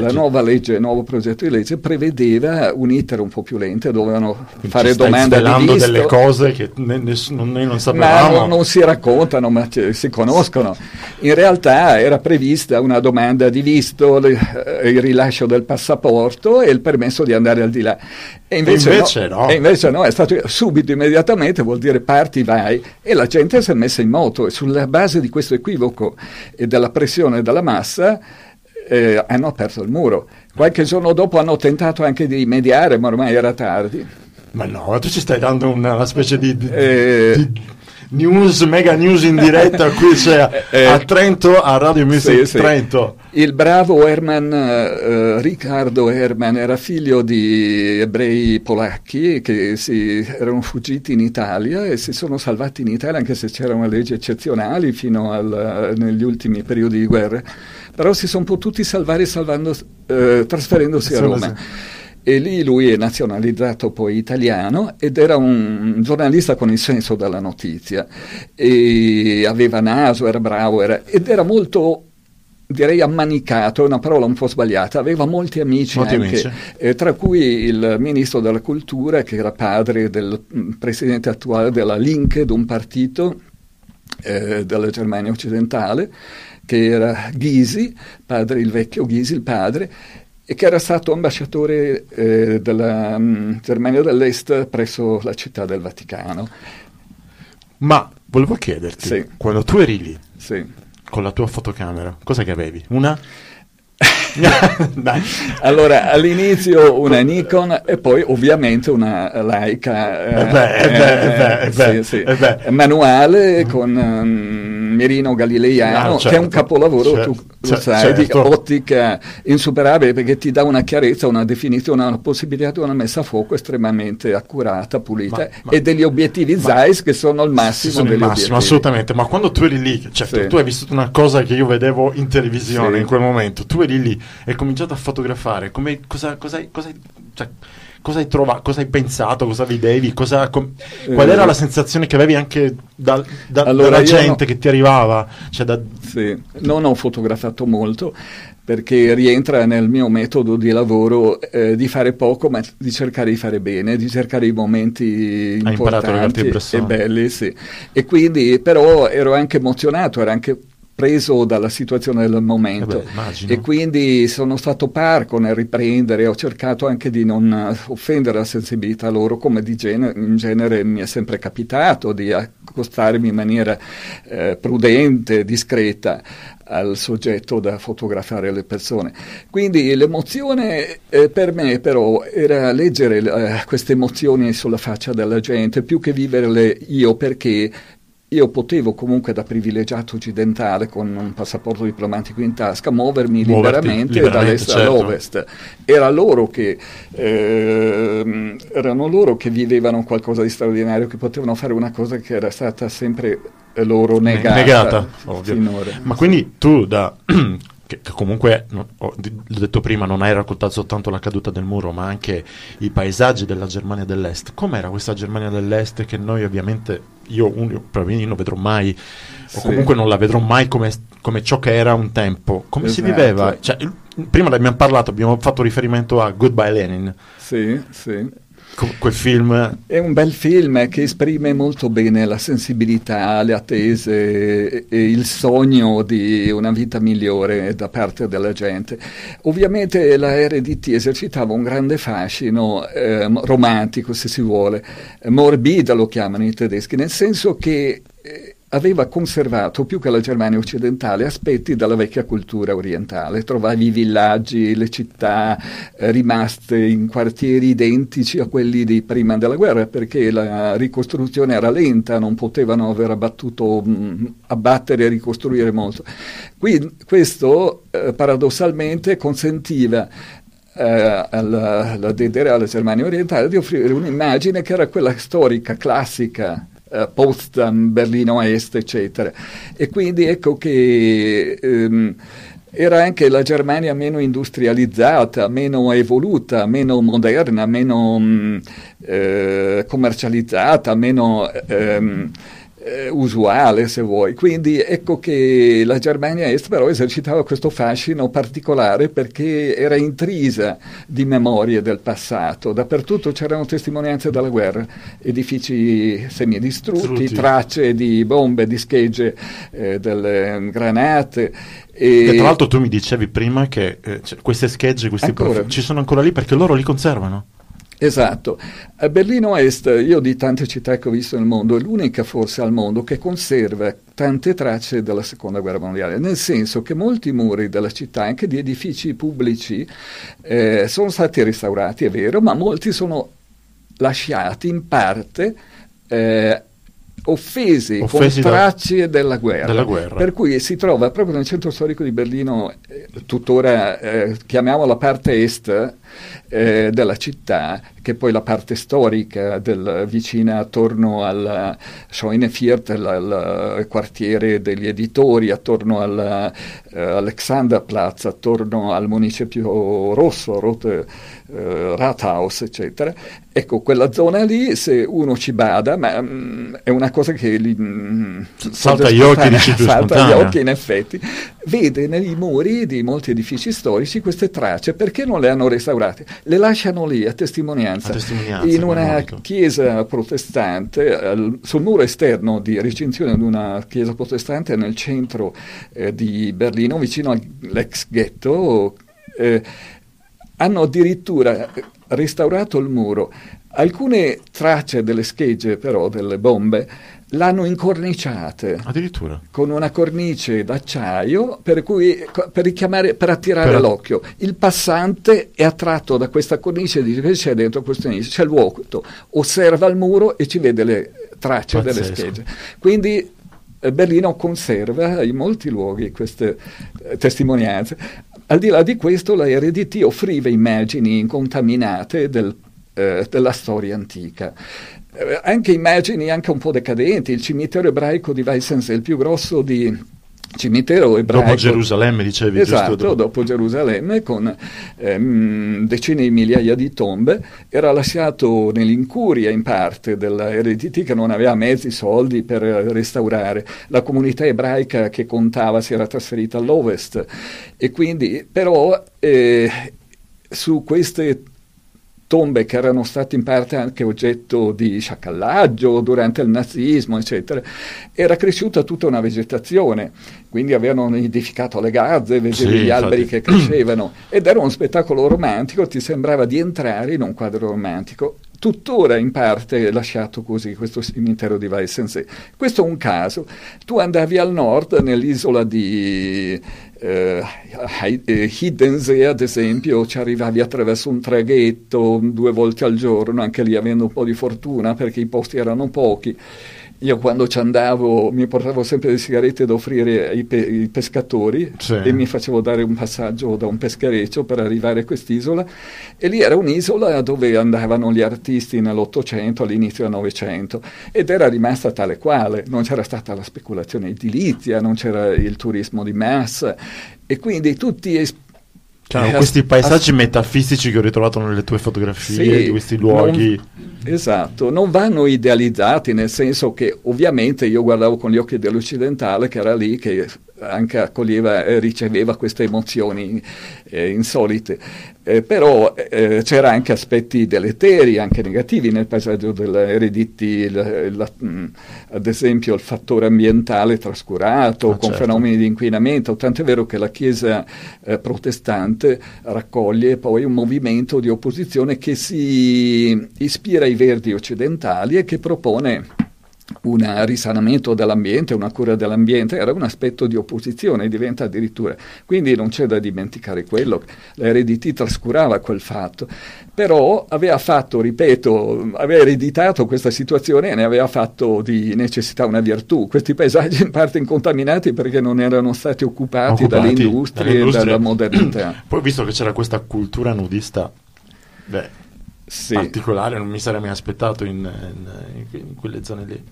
la nuova legge, il nuovo progetto di legge prevedeva un iter un po' più lento, dovevano Quindi fare domande di visto. delle cose che ne, ne, noi non sapevamo. Non, non, si raccontano, ma c- si conoscono. In realtà era prevista una domanda di visto, le, eh, il rilascio del passaporto e il permesso di andare al di là. E invece, e invece no, no. E invece no, è stato subito, immediatamente, vuol dire parti, vai. E la gente si è messa in moto e sulla base di questo equivoco e della pressione della massa eh, hanno aperto il muro. Qualche giorno dopo hanno tentato anche di mediare, ma ormai era tardi. Ma no, tu ci stai dando una, una specie di, di, eh, di, news, mega news in diretta qui cioè, eh, a Trento, a Radio Music sì, Trento. Sì. Il bravo Herman, eh, Riccardo Herman era figlio di ebrei polacchi che si, erano fuggiti in Italia e si sono salvati in Italia anche se c'erano leggi eccezionali fino al, negli ultimi periodi di guerra però si sono potuti salvare salvando, eh, trasferendosi a Roma. E lì lui è nazionalizzato poi italiano ed era un giornalista con il senso della notizia. E aveva naso, era bravo, era, ed era molto direi ammanicato, è una parola un po' sbagliata, aveva molti amici, molti anche, amici. Eh, tra cui il ministro della cultura che era padre del mm, presidente attuale della Linke, un partito eh, della Germania occidentale, che era Ghisi, padre, il vecchio Ghisi, il padre, e che era stato ambasciatore eh, della um, Germania dell'Est presso la città del Vaticano. Ma volevo chiederti, sì. quando tu eri lì, sì. con la tua fotocamera, cosa che avevi? Una? allora, all'inizio una Nikon e poi ovviamente una Leica eh, beh, eh, beh, eh, beh, sì, sì. manuale con um, Mirino Galileiano, ah, certo, che è un certo, capolavoro, certo, tu lo sai, certo. di ottica insuperabile perché ti dà una chiarezza, una definizione, una possibilità di una messa a fuoco estremamente accurata, pulita ma, ma, e degli obiettivi Zeiss che sono il massimo sono il massimo, obiettivi. assolutamente, ma quando tu eri lì, certo, sì. tu hai vissuto una cosa che io vedevo in televisione sì. in quel momento, tu eri lì e hai cominciato a fotografare, come, cosa, cosa, cosa cioè, cosa hai trovato, cosa hai pensato, cosa vedevi, cosa, com- qual era eh, la sensazione che avevi anche da, da, allora dalla gente no, che ti arrivava? Cioè da... sì, non ho fotografato molto perché rientra nel mio metodo di lavoro eh, di fare poco ma di cercare di fare bene, di cercare i momenti importanti e belli, sì. E quindi però ero anche emozionato, ero anche preso dalla situazione del momento eh beh, e quindi sono stato parco nel riprendere, ho cercato anche di non offendere la sensibilità loro come di genere, in genere mi è sempre capitato di accostarmi in maniera eh, prudente, discreta al soggetto da fotografare le persone. Quindi l'emozione eh, per me però era leggere eh, queste emozioni sulla faccia della gente più che viverle io perché io potevo comunque da privilegiato occidentale con un passaporto diplomatico in tasca muovermi Muoverti liberamente, liberamente dall'est certo. all'ovest. Era loro che, eh, erano loro che vivevano qualcosa di straordinario, che potevano fare una cosa che era stata sempre loro negata. negata Ma quindi tu da che, che comunque, no, ho, l'ho detto prima, non hai raccontato soltanto la caduta del muro, ma anche i paesaggi della Germania dell'Est. Com'era questa Germania dell'Est che noi ovviamente, io, un, probabilmente non vedrò mai, sì. o comunque non la vedrò mai come, come, ciò che era un tempo. Come esatto. si viveva? Cioè, prima abbiamo parlato, abbiamo fatto riferimento a Goodbye Lenin. Sì, sì quel film è un bel film che esprime molto bene la sensibilità, le attese e il sogno di una vita migliore da parte della gente. Ovviamente la RDT esercitava un grande fascino eh, romantico, se si vuole, morbido lo chiamano i tedeschi, nel senso che aveva conservato più che la Germania occidentale aspetti della vecchia cultura orientale. Trovavi i villaggi, le città eh, rimaste in quartieri identici a quelli di prima della guerra perché la ricostruzione era lenta, non potevano aver abbattuto, mh, mm, abbattere e ricostruire molto. Qui, questo eh, paradossalmente consentiva eh, alla, alla DDR, alla Germania orientale, di offrire un'immagine che era quella storica, classica eh, Potsdam, Berlino Est, eccetera. E quindi ecco che ehm, era anche la Germania meno industrializzata, meno evoluta, meno moderna, meno mh, mm, eh, commercializzata, meno... Ehm, eh, usuale se vuoi. Quindi ecco che la Germania Est però esercitava questo fascino particolare perché era intrisa di memorie del passato. Dappertutto c'erano testimonianze della guerra, edifici semidistrutti, Strutti. tracce di bombe, di schegge, eh, delle granate. E, e, tra l'altro tu mi dicevi prima che eh, cioè, queste schegge, questi prof... ci sono ancora lì perché loro li conservano. Esatto. A Berlino Est, io di tante città che ho visto nel mondo, è l'unica forse al mondo che conserva tante tracce della seconda guerra mondiale, nel senso che molti muri della città, anche di edifici pubblici, eh, sono stati restaurati, è vero, ma molti sono lasciati in parte eh, offesi, offesi con tracce della guerra. della, guerra. Per cui si trova proprio nel centro storico di Berlino, eh, tuttora eh, chiamiamo la parte est eh, della città, che poi la parte storica del, vicina attorno al Scheuneviertel, al quartiere degli editori, attorno all'Alexanderplatz, eh, attorno al municipio rosso, Rote, eh, Rathaus, eccetera. Ecco, quella zona lì, se uno ci bada, ma mh, mm, è una cosa che gli, mh, mm, salta agli occhi, dici più salta agli occhi in effetti, vede nei muri di molti edifici storici queste tracce, perché non le hanno restaurate? Le lasciano lì a testimonianza, a testimonianza in una chiesa protestante, al, sul muro esterno di recinzione di una chiesa protestante nel centro eh, di Berlino, vicino all'ex ghetto. Eh, hanno addirittura restaurato il muro. Alcune tracce delle schegge, però, delle bombe, l'hanno incorniciate. Addirittura. Con una cornice d'acciaio per, cui, per, richiamare, per attirare per... l'occhio. Il passante è attratto da questa cornice e dice che c'è dentro questo inizio, c'è il vuoto, osserva il muro e ci vede le tracce Pazzesco. delle schegge. Quindi eh, Berlino conserva in molti luoghi queste eh, testimonianze. Al di là di questo, la RDT offriva immagini incontaminate del, eh, della storia antica. Eh, anche immagini anche un po' decadenti. Il cimitero ebraico di Weissensee, il più grosso di cimitero ebraico. Dopo Gerusalemme, dicevi. Esatto, dopo. dopo Gerusalemme, con ehm, decine di migliaia di tombe, era lasciato nell'incuria in parte della RDT che non aveva mezzi, soldi per restaurare. La comunità ebraica che contava si era trasferita all'ovest e quindi però eh, su queste tombe che erano state in parte anche oggetto di sciacallaggio durante il nazismo, eccetera, era cresciuta tutta una vegetazione, quindi avevano edificato le gazze, vedevi sì, gli alberi che crescevano ed era uno spettacolo romantico, ti sembrava di entrare in un quadro romantico tuttora in parte lasciato così questo cimitero di Weissensee. Questo è un caso. Tu andavi al nord, nell'isola di eh, Hiddensee, ad esempio, ci arrivavi attraverso un traghetto due volte al giorno, anche lì avendo un po' di fortuna perché i posti erano pochi. Io quando ci andavo mi portavo sempre le sigarette da offrire ai, pe- ai pescatori Sì. e mi facevo dare un passaggio da un peschereccio per arrivare a quest'isola. E lì era un'isola dove andavano gli artisti nell'Ottocento, all'inizio del Novecento ed era rimasta tale quale, non c'era stata la speculazione edilizia, non c'era il turismo di massa. E quindi tutti es- Cioè, eh, questi paesaggi as- metafisici che ho ritrovato nelle tue fotografie, Sì, di questi luoghi. non- esatto, non vanno idealizzati, nel senso che ovviamente io guardavo con gli occhi dell'occidentale che era lì che anche accoglieva e riceveva queste emozioni eh, insolite. Eh, però eh, c'era anche aspetti deleteri, anche negativi nel paesaggio dell'erediti, il- la- mh, ad esempio il fattore ambientale trascurato, Ah, con certo. fenomeni di inquinamento, tant'è vero che la Chiesa eh, protestante raccoglie poi un movimento di opposizione che si ispira ai verdi occidentali e che propone un risanamento dell'ambiente, una cura dell'ambiente, era un aspetto di opposizione, diventa addirittura. Quindi non c'è da dimenticare quello, l'ereditì trascurava quel fatto, però aveva fatto, ripeto, aveva ereditato questa situazione e ne aveva fatto di necessità una virtù. Questi paesaggi in parte incontaminati perché non erano stati occupati, dalle Occupati industrie dalle e industrie. dalla modernità. Poi visto che c'era questa cultura nudista beh, Sì. particolare, non mi sarei mai aspettato in, in- in quelle zone lì.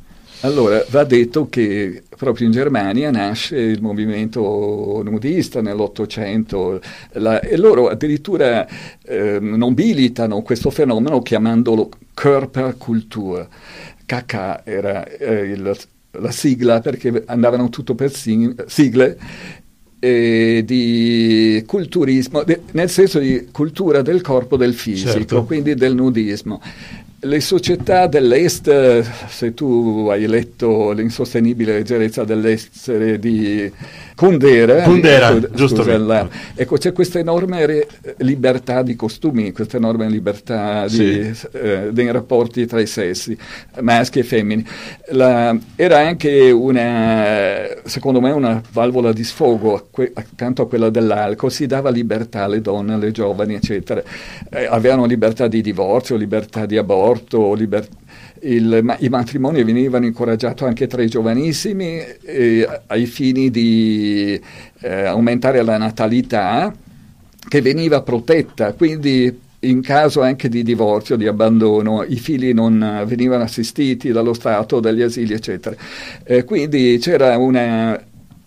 Allora, va detto che proprio in Germania nasce il movimento nudista nell'Ottocento la- e loro addirittura ehm, nobilitano questo fenomeno chiamandolo Körperkultur. KK era eh, il- la sigla perché andavano tutto per sig- sigle eh, di culturismo, de- nel senso di cultura del corpo del fisico, Certo. quindi del nudismo. Le società dell'Est, eh, se tu hai letto L'insostenibile leggerezza dell'essere di Kundera, Kundera, ecco, giusto scusa, ecco, c'è questa enorme re- libertà di costumi, questa enorme libertà di, Sì. eh, dei rapporti tra i sessi, maschi e femmini. La- era anche una, secondo me, una valvola di sfogo que- accanto a quella dell'alcol, si dava libertà alle donne, alle giovani, eccetera. Eh, avevano libertà di divorzio, libertà di aborto, liber- il- ma- I matrimoni venivano incoraggiati anche tra i giovanissimi eh, ai fini di eh, aumentare la natalità che veniva protetta, quindi in caso anche di divorzio, di abbandono, i figli non venivano assistiti dallo Stato, dagli asili, eccetera. Eh, quindi c'era una...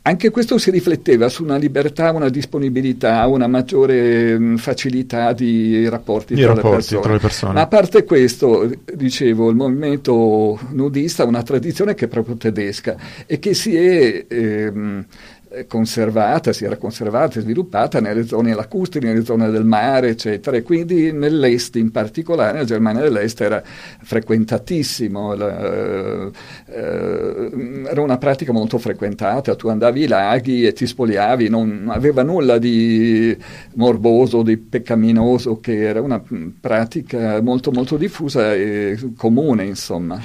Anche questo si rifletteva su una libertà, una disponibilità, una maggiore mh, facilità di rapporti, tra, rapporti le persone. tra le persone. Ma a parte questo, dicevo, il movimento nudista ha una tradizione che è proprio tedesca e che si è ehm, eh, conservata, si era conservata e sviluppata nelle zone lacustrili, nelle zone del mare, eccetera, e quindi nell'est in particolare, la Germania dell'est era frequentatissimo, la- eh, era una pratica molto frequentata, tu andavi ai laghi e ti spogliavi, non aveva nulla di morboso, di peccaminoso, che era una pratica molto molto diffusa e comune, insomma.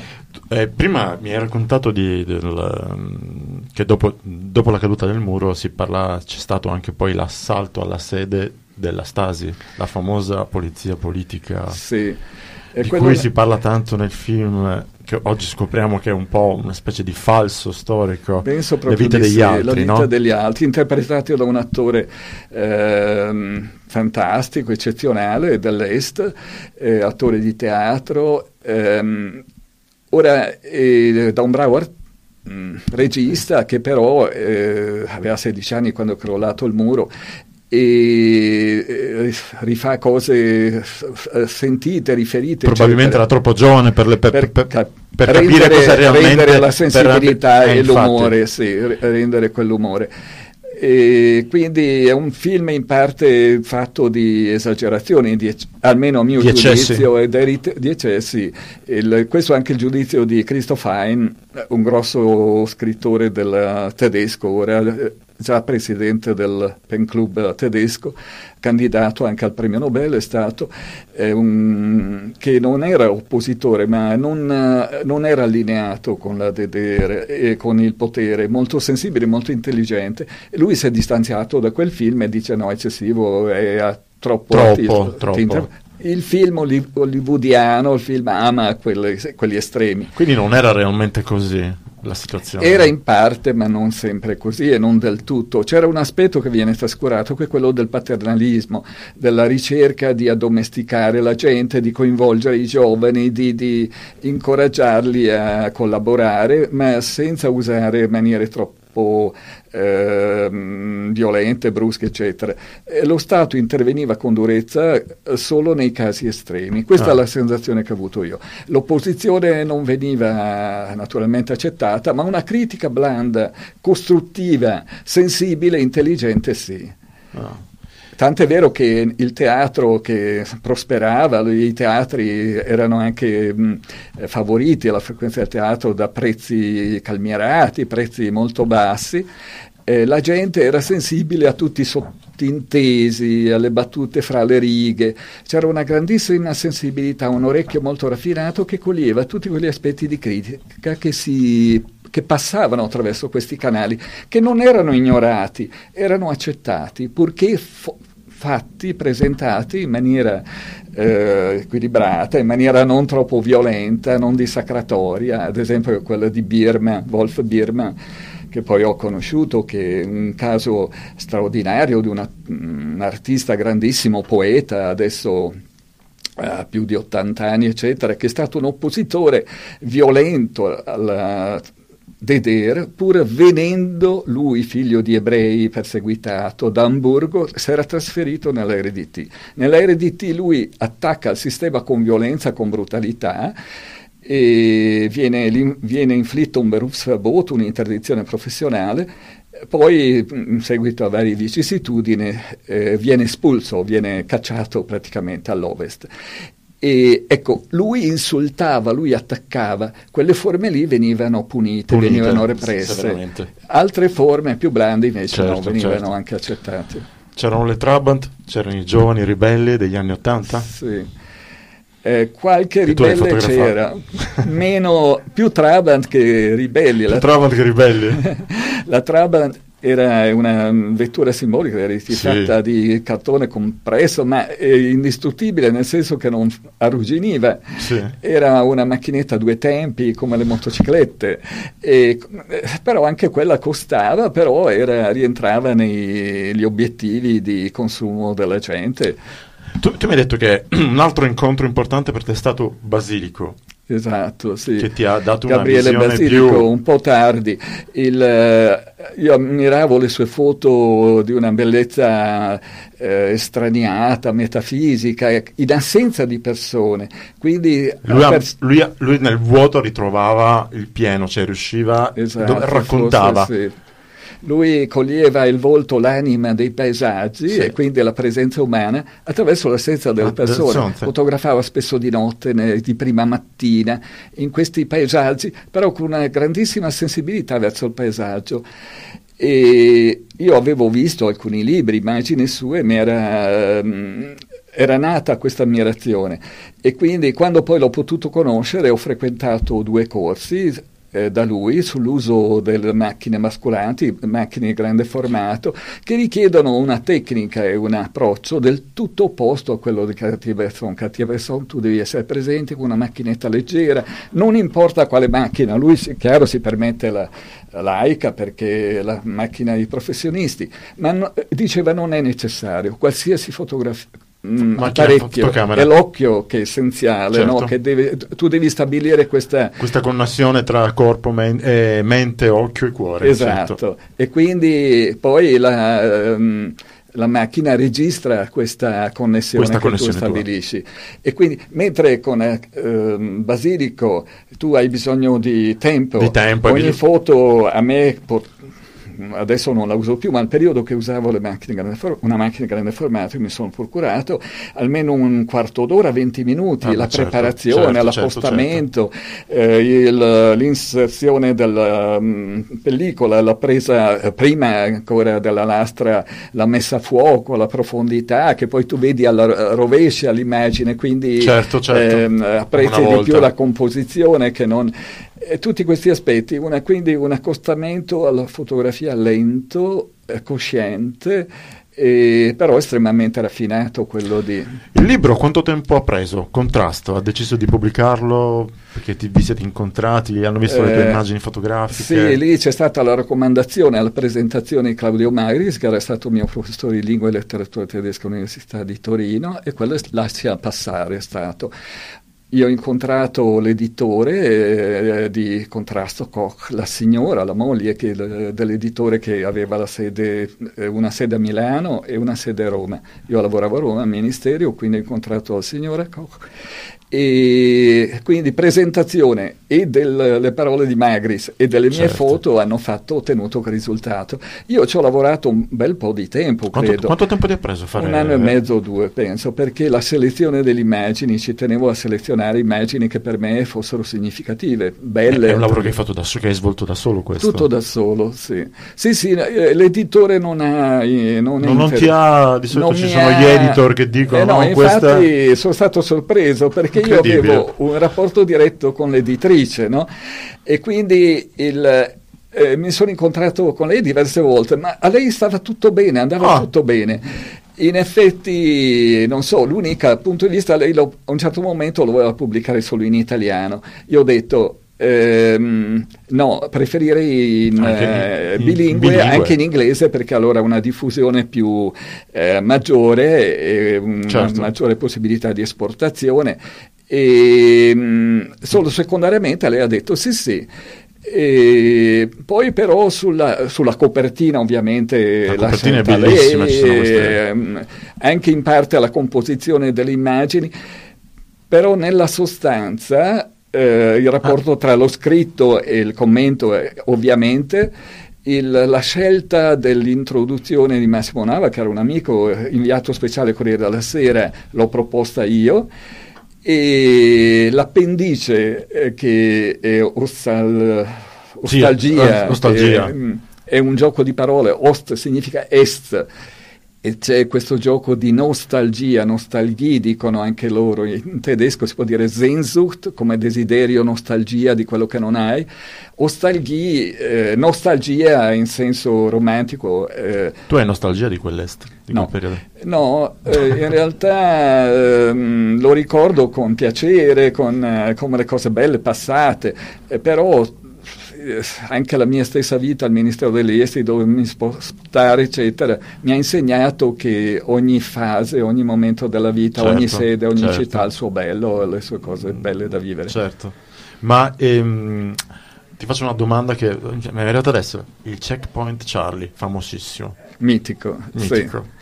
Eh, prima mi hai raccontato di- del, mm, che dopo, dopo la caduta del muro si parla, c'è stato anche poi l'assalto alla sede della Stasi, la famosa polizia politica Sì. Di cui si parla tanto nel film, che oggi scopriamo che è un po' una specie di falso storico, Penso le proprio vite di degli sì, altri, la vita no? degli altri, interpretato da un attore ehm, fantastico, eccezionale, dell'Est, eh, attore di teatro, ehm, ora eh, da un bravo mh, regista che però eh, aveva 16 anni quando è crollato il muro e eh, rifà cose eh, sentite, riferite. Probabilmente eccetera era troppo giovane per, le- per- per, per- cap- per capire rendere- cosa realmente... rendere la sensibilità eh, e infatti. l'umore, sì, re- rendere quell'umore. E quindi è un film in parte fatto di esagerazioni, di almeno a mio Di eccessi. giudizio, è rit- di eccessi. Il- questo è anche il giudizio di Christoph Hein, un grosso scrittore del tedesco, ora già presidente del pen club tedesco, candidato anche al premio Nobel, è stato, eh, un- che non era oppositore, ma non, non era allineato con la DDR e con il potere, molto sensibile, molto intelligente. Lui si è distanziato da quel film e dice no, è eccessivo, è troppo... Troppo, ti- ti troppo. inter- il film hollywoodiano, il film ama quelle, quelli estremi. Quindi non era realmente così la situazione? Era in parte, ma non sempre così e non del tutto. C'era un aspetto che viene trascurato, che è quello del paternalismo, della ricerca di addomesticare la gente, di coinvolgere i giovani, di, di incoraggiarli a collaborare, ma senza usare maniere troppo troppo eh, violente, brusche, eccetera. E lo Stato interveniva con durezza eh, solo nei casi estremi. Questa ah. è la sensazione che ho avuto io. L'opposizione non veniva naturalmente accettata, ma una critica blanda, costruttiva, sensibile, intelligente sì. Ah. Tant'è vero che il teatro che prosperava, i teatri erano anche mh, favoriti alla frequenza del teatro da prezzi calmierati, prezzi molto bassi. Eh, la gente era sensibile a tutti i sottintesi, alle battute fra le righe, c'era una grandissima sensibilità, un orecchio molto raffinato che coglieva tutti quegli aspetti di critica che si che passavano attraverso questi canali, che non erano ignorati, erano accettati, purché fo- fatti presentati in maniera eh, equilibrata, in maniera non troppo violenta, non dissacratoria, ad esempio quella di Birma, Wolf Birma, che poi ho conosciuto, che è un caso straordinario di una, un artista grandissimo, poeta, adesso ha più di 80 anni, eccetera, che è stato un oppositore violento alla Deder, pur venendo lui, figlio di ebrei perseguitato da Amburgo, si era trasferito nella RDT. Nella RDT lui attacca il sistema con violenza, con brutalità, e viene, viene inflitto un Berufsverbot, un'interdizione professionale, poi in seguito a varie vicissitudini eh, viene espulso, viene cacciato praticamente all'ovest e ecco, lui insultava, lui attaccava, quelle forme lì venivano punite, punite venivano represse. Altre forme più blande invece certo, no, venivano certo. anche accettate. C'erano le Trabant, c'erano i giovani ribelli degli anni Ottanta? Sì. Eh, qualche ribelle c'era, meno, più Trabant che ribelli. Più la, Trabant che ribelli? la Trabant era una vettura simbolica, era fatta sì. di cartone compresso, ma indistruttibile nel senso che non arrugginiva. Sì. Era una macchinetta a due tempi come le motociclette, e, però anche quella costava, però era, rientrava negli obiettivi di consumo della gente. Tu, tu mi hai detto che un altro incontro importante per te è stato Basilico. Esatto, sì. Che ti ha dato Gabriele una Basilico, più... un po' tardi. Il, eh, io ammiravo le sue foto di una bellezza eh, estraniata, metafisica, in assenza di persone. Quindi, lui, pers- lui, lui, nel vuoto ritrovava il pieno, cioè riusciva, esatto, raccontava. Forse, sì lui coglieva il volto, l'anima dei paesaggi sì. e quindi la presenza umana attraverso l'assenza delle persone. Fotografava spesso di notte, ne, di prima mattina, in questi paesaggi, però con una grandissima sensibilità verso il paesaggio. E io avevo visto alcuni libri, immagini sue, mi era, um, era nata questa ammirazione e quindi quando poi l'ho potuto conoscere ho frequentato due corsi, eh, da lui sull'uso delle macchine mascolanti, macchine di grande formato, che richiedono una tecnica e un approccio del tutto opposto a quello di Cartier-Bresson. Cartier-Bresson tu devi essere presente con una macchinetta leggera, non importa quale macchina, lui chiaro si permette la, la laica perché è la macchina dei professionisti, ma no, diceva non è necessario, qualsiasi fotografia Mm, parecchio, è l'occhio che è essenziale, certo. no? che deve, tu devi stabilire questa... questa connessione tra corpo, men- eh, mente, occhio e cuore. Esatto, certo. e quindi poi la, um, la, macchina registra questa connessione questa che connessione tu stabilisci. Tua. E quindi mentre con uh, Basilico tu hai bisogno di tempo, di tempo ogni foto a me... Pot- adesso non la uso più, ma al periodo che usavo macchine for- una macchina grande formato mi sono procurato almeno un quarto d'ora, 20 minuti, ah, la certo, preparazione, certo, certo, certo. eh, il, l'inserzione della um, pellicola, la presa eh, prima ancora della lastra, la messa a fuoco, la profondità, che poi tu vedi alla rovescia l'immagine, quindi certo, certo. ehm, apprezzi di più la composizione che non... E tutti questi aspetti, una, quindi un accostamento alla fotografia lento, eh, cosciente, e, però estremamente raffinato quello di... Il libro quanto tempo ha preso? Contrasto, ha deciso di pubblicarlo perché ti, vi siete incontrati, hanno visto eh, le tue eh, immagini fotografiche? Sì, lì c'è stata la raccomandazione alla presentazione di Claudio Magris, che era stato mio professore di lingua e letteratura tedesca all'Università di Torino, e quello lascia passare è stato. Io ho incontrato l'editore eh, di Contrasto Koch, la signora, la moglie che, dell'editore che aveva sede, eh, una sede a Milano e una sede a Roma. Io lavoravo a Roma al Ministero, quindi ho incontrato la signora Koch e quindi presentazione e delle parole di Magris e delle mie certo. foto hanno fatto, ottenuto quel risultato. Io ci ho lavorato un bel po' di tempo, quanto, credo. Quanto tempo ti ha preso fare? Un anno e mezzo o due, penso, perché la selezione delle immagini, ci tenevo a selezionare immagini che per me fossero significative, belle. È un lavoro che hai fatto da solo, che hai svolto da solo questo? Tutto da solo, sì. Sì, sì, eh, l'editore non ha... Eh, non, non, non ti ha, di solito non ci sono ha... gli editor che dicono... Eh no, no infatti questa... sono stato sorpreso perché io avevo un rapporto diretto con l'editrice, no? E quindi il, eh, mi sono incontrato con lei diverse volte, ma a lei stava tutto bene, andava ah. tutto bene. In effetti, non so, l'unica punto di vista, lei lo, a un certo momento lo voleva pubblicare solo in italiano. Io ho detto, ehm, no, preferirei in, eh, in bilingue, bilingue, anche in inglese perché allora una diffusione più eh, maggiore e una certo. maggiore possibilità di esportazione e, mh, mm, solo secondariamente lei ha detto sì sì. E poi però sulla, sulla copertina ovviamente la copertina è bellissima lei, ehm, anche in parte la composizione delle immagini però nella sostanza eh, il rapporto tra lo scritto e il commento è, ovviamente il, la scelta dell'introduzione di Massimo Nava che era un amico inviato speciale Corriere della Sera l'ho proposta io e l'appendice eh, che è ostal, ostalgia, sì, ostalgia. È, mm, è, un gioco di parole, ost significa est, e c'è questo gioco di nostalgia, nostalgie dicono anche loro, in tedesco si può dire Sehnsucht come desiderio, nostalgia di quello che non hai, ostalgie, eh, nostalgia in senso romantico. Eh, tu hai nostalgia di quell'est, di no, quel periodo? No, eh, in realtà ehm, lo ricordo con piacere, con, eh, come le cose belle passate, eh, però eh, anche la mia stessa vita al Ministero degli Esteri, dove mi spostare, eccetera, mi ha insegnato che ogni fase, ogni momento della vita, certo, ogni sede, ogni certo. città ha il suo bello, le sue cose belle da vivere. Certo, ma ehm, ti faccio una domanda che mi è arrivata adesso. Il checkpoint Charlie, famosissimo. Mitico, Mitico. Sì.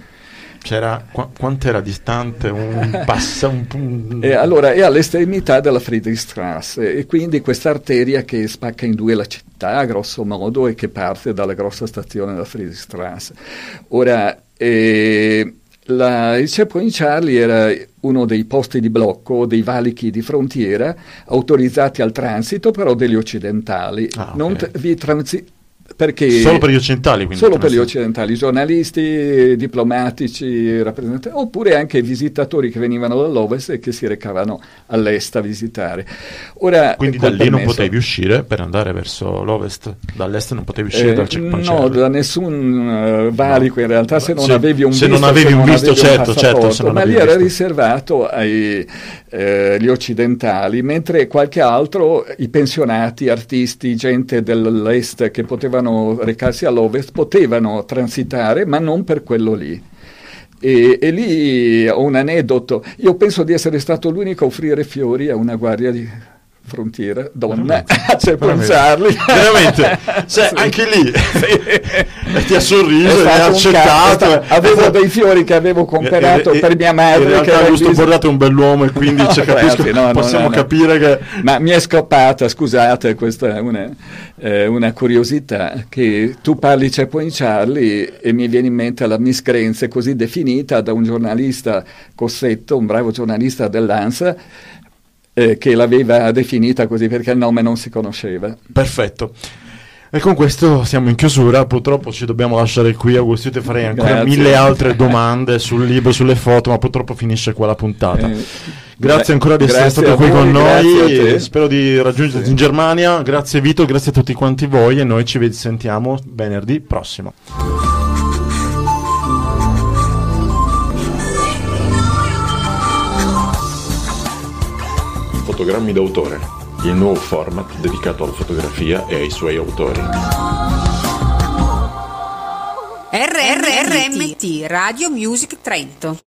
C'era, qu- quanto era distante un passo? Un, un... Eh, allora, è all'estremità della Friedrichstrasse e quindi questa arteria che spacca in due la città, grosso modo, e che parte dalla grossa stazione della Friedrichstrasse. Ora, eh, la, il Checkpoint Charlie era uno dei posti di blocco, dei valichi di frontiera autorizzati al transito, però degli occidentali. Ah, okay. Non t- vi transi- perché solo per gli occidentali? Quindi, solo per gli occidentali, giornalisti, diplomatici, rappresentanti, oppure anche visitatori che venivano dall'ovest e che si recavano all'est a visitare. Ora, quindi da lì non potevi uscire per andare verso l'ovest, dall'est non potevi uscire eh, dal checkpoint? No, da nessun uh, valico in realtà se non se, avevi un se visto. Non avevi un visto, certo, certo, certo ma lì era riservato agli eh, occidentali, mentre qualche altro, i pensionati, artisti, gente dell'est che potevano potevano recarsi all'ovest, potevano transitare, ma non per quello lì. E, e, lì ho un aneddoto. Io penso di essere stato l'unico a offrire fiori a una guardia di frontiera donna a Charlie veramente? cioè, sì. anche lì ti ha sorriso e ha accettato. avevo dei fiori che avevo comprato per mia madre in realtà Augusto Bordato è un bell'uomo e quindi no, cioè, capisco, no, possiamo no, capire che ma mi è scappata scusate questa è una, eh, una curiosità che tu parli c'è poi Charlie e mi viene in mente la miscrenza così definita da un giornalista Cossetto un bravo giornalista dell'ANSA eh, che l'aveva definita così perché il nome non si conosceva. Perfetto. E con questo siamo in chiusura, purtroppo ci dobbiamo lasciare qui, Augusto, io ti farei ancora Grazie. mille altre domande sul libro, sulle foto, ma purtroppo finisce qua la puntata. Eh, grazie ancora di essere stato qui con noi, spero di raggiungerti sì. in Germania, grazie Vito, grazie a tutti quanti voi e noi ci sentiamo venerdì prossimo. Fotogrammi d'autore, il nuovo format dedicato alla fotografia e ai suoi autori. RRRMT Radio Music Trento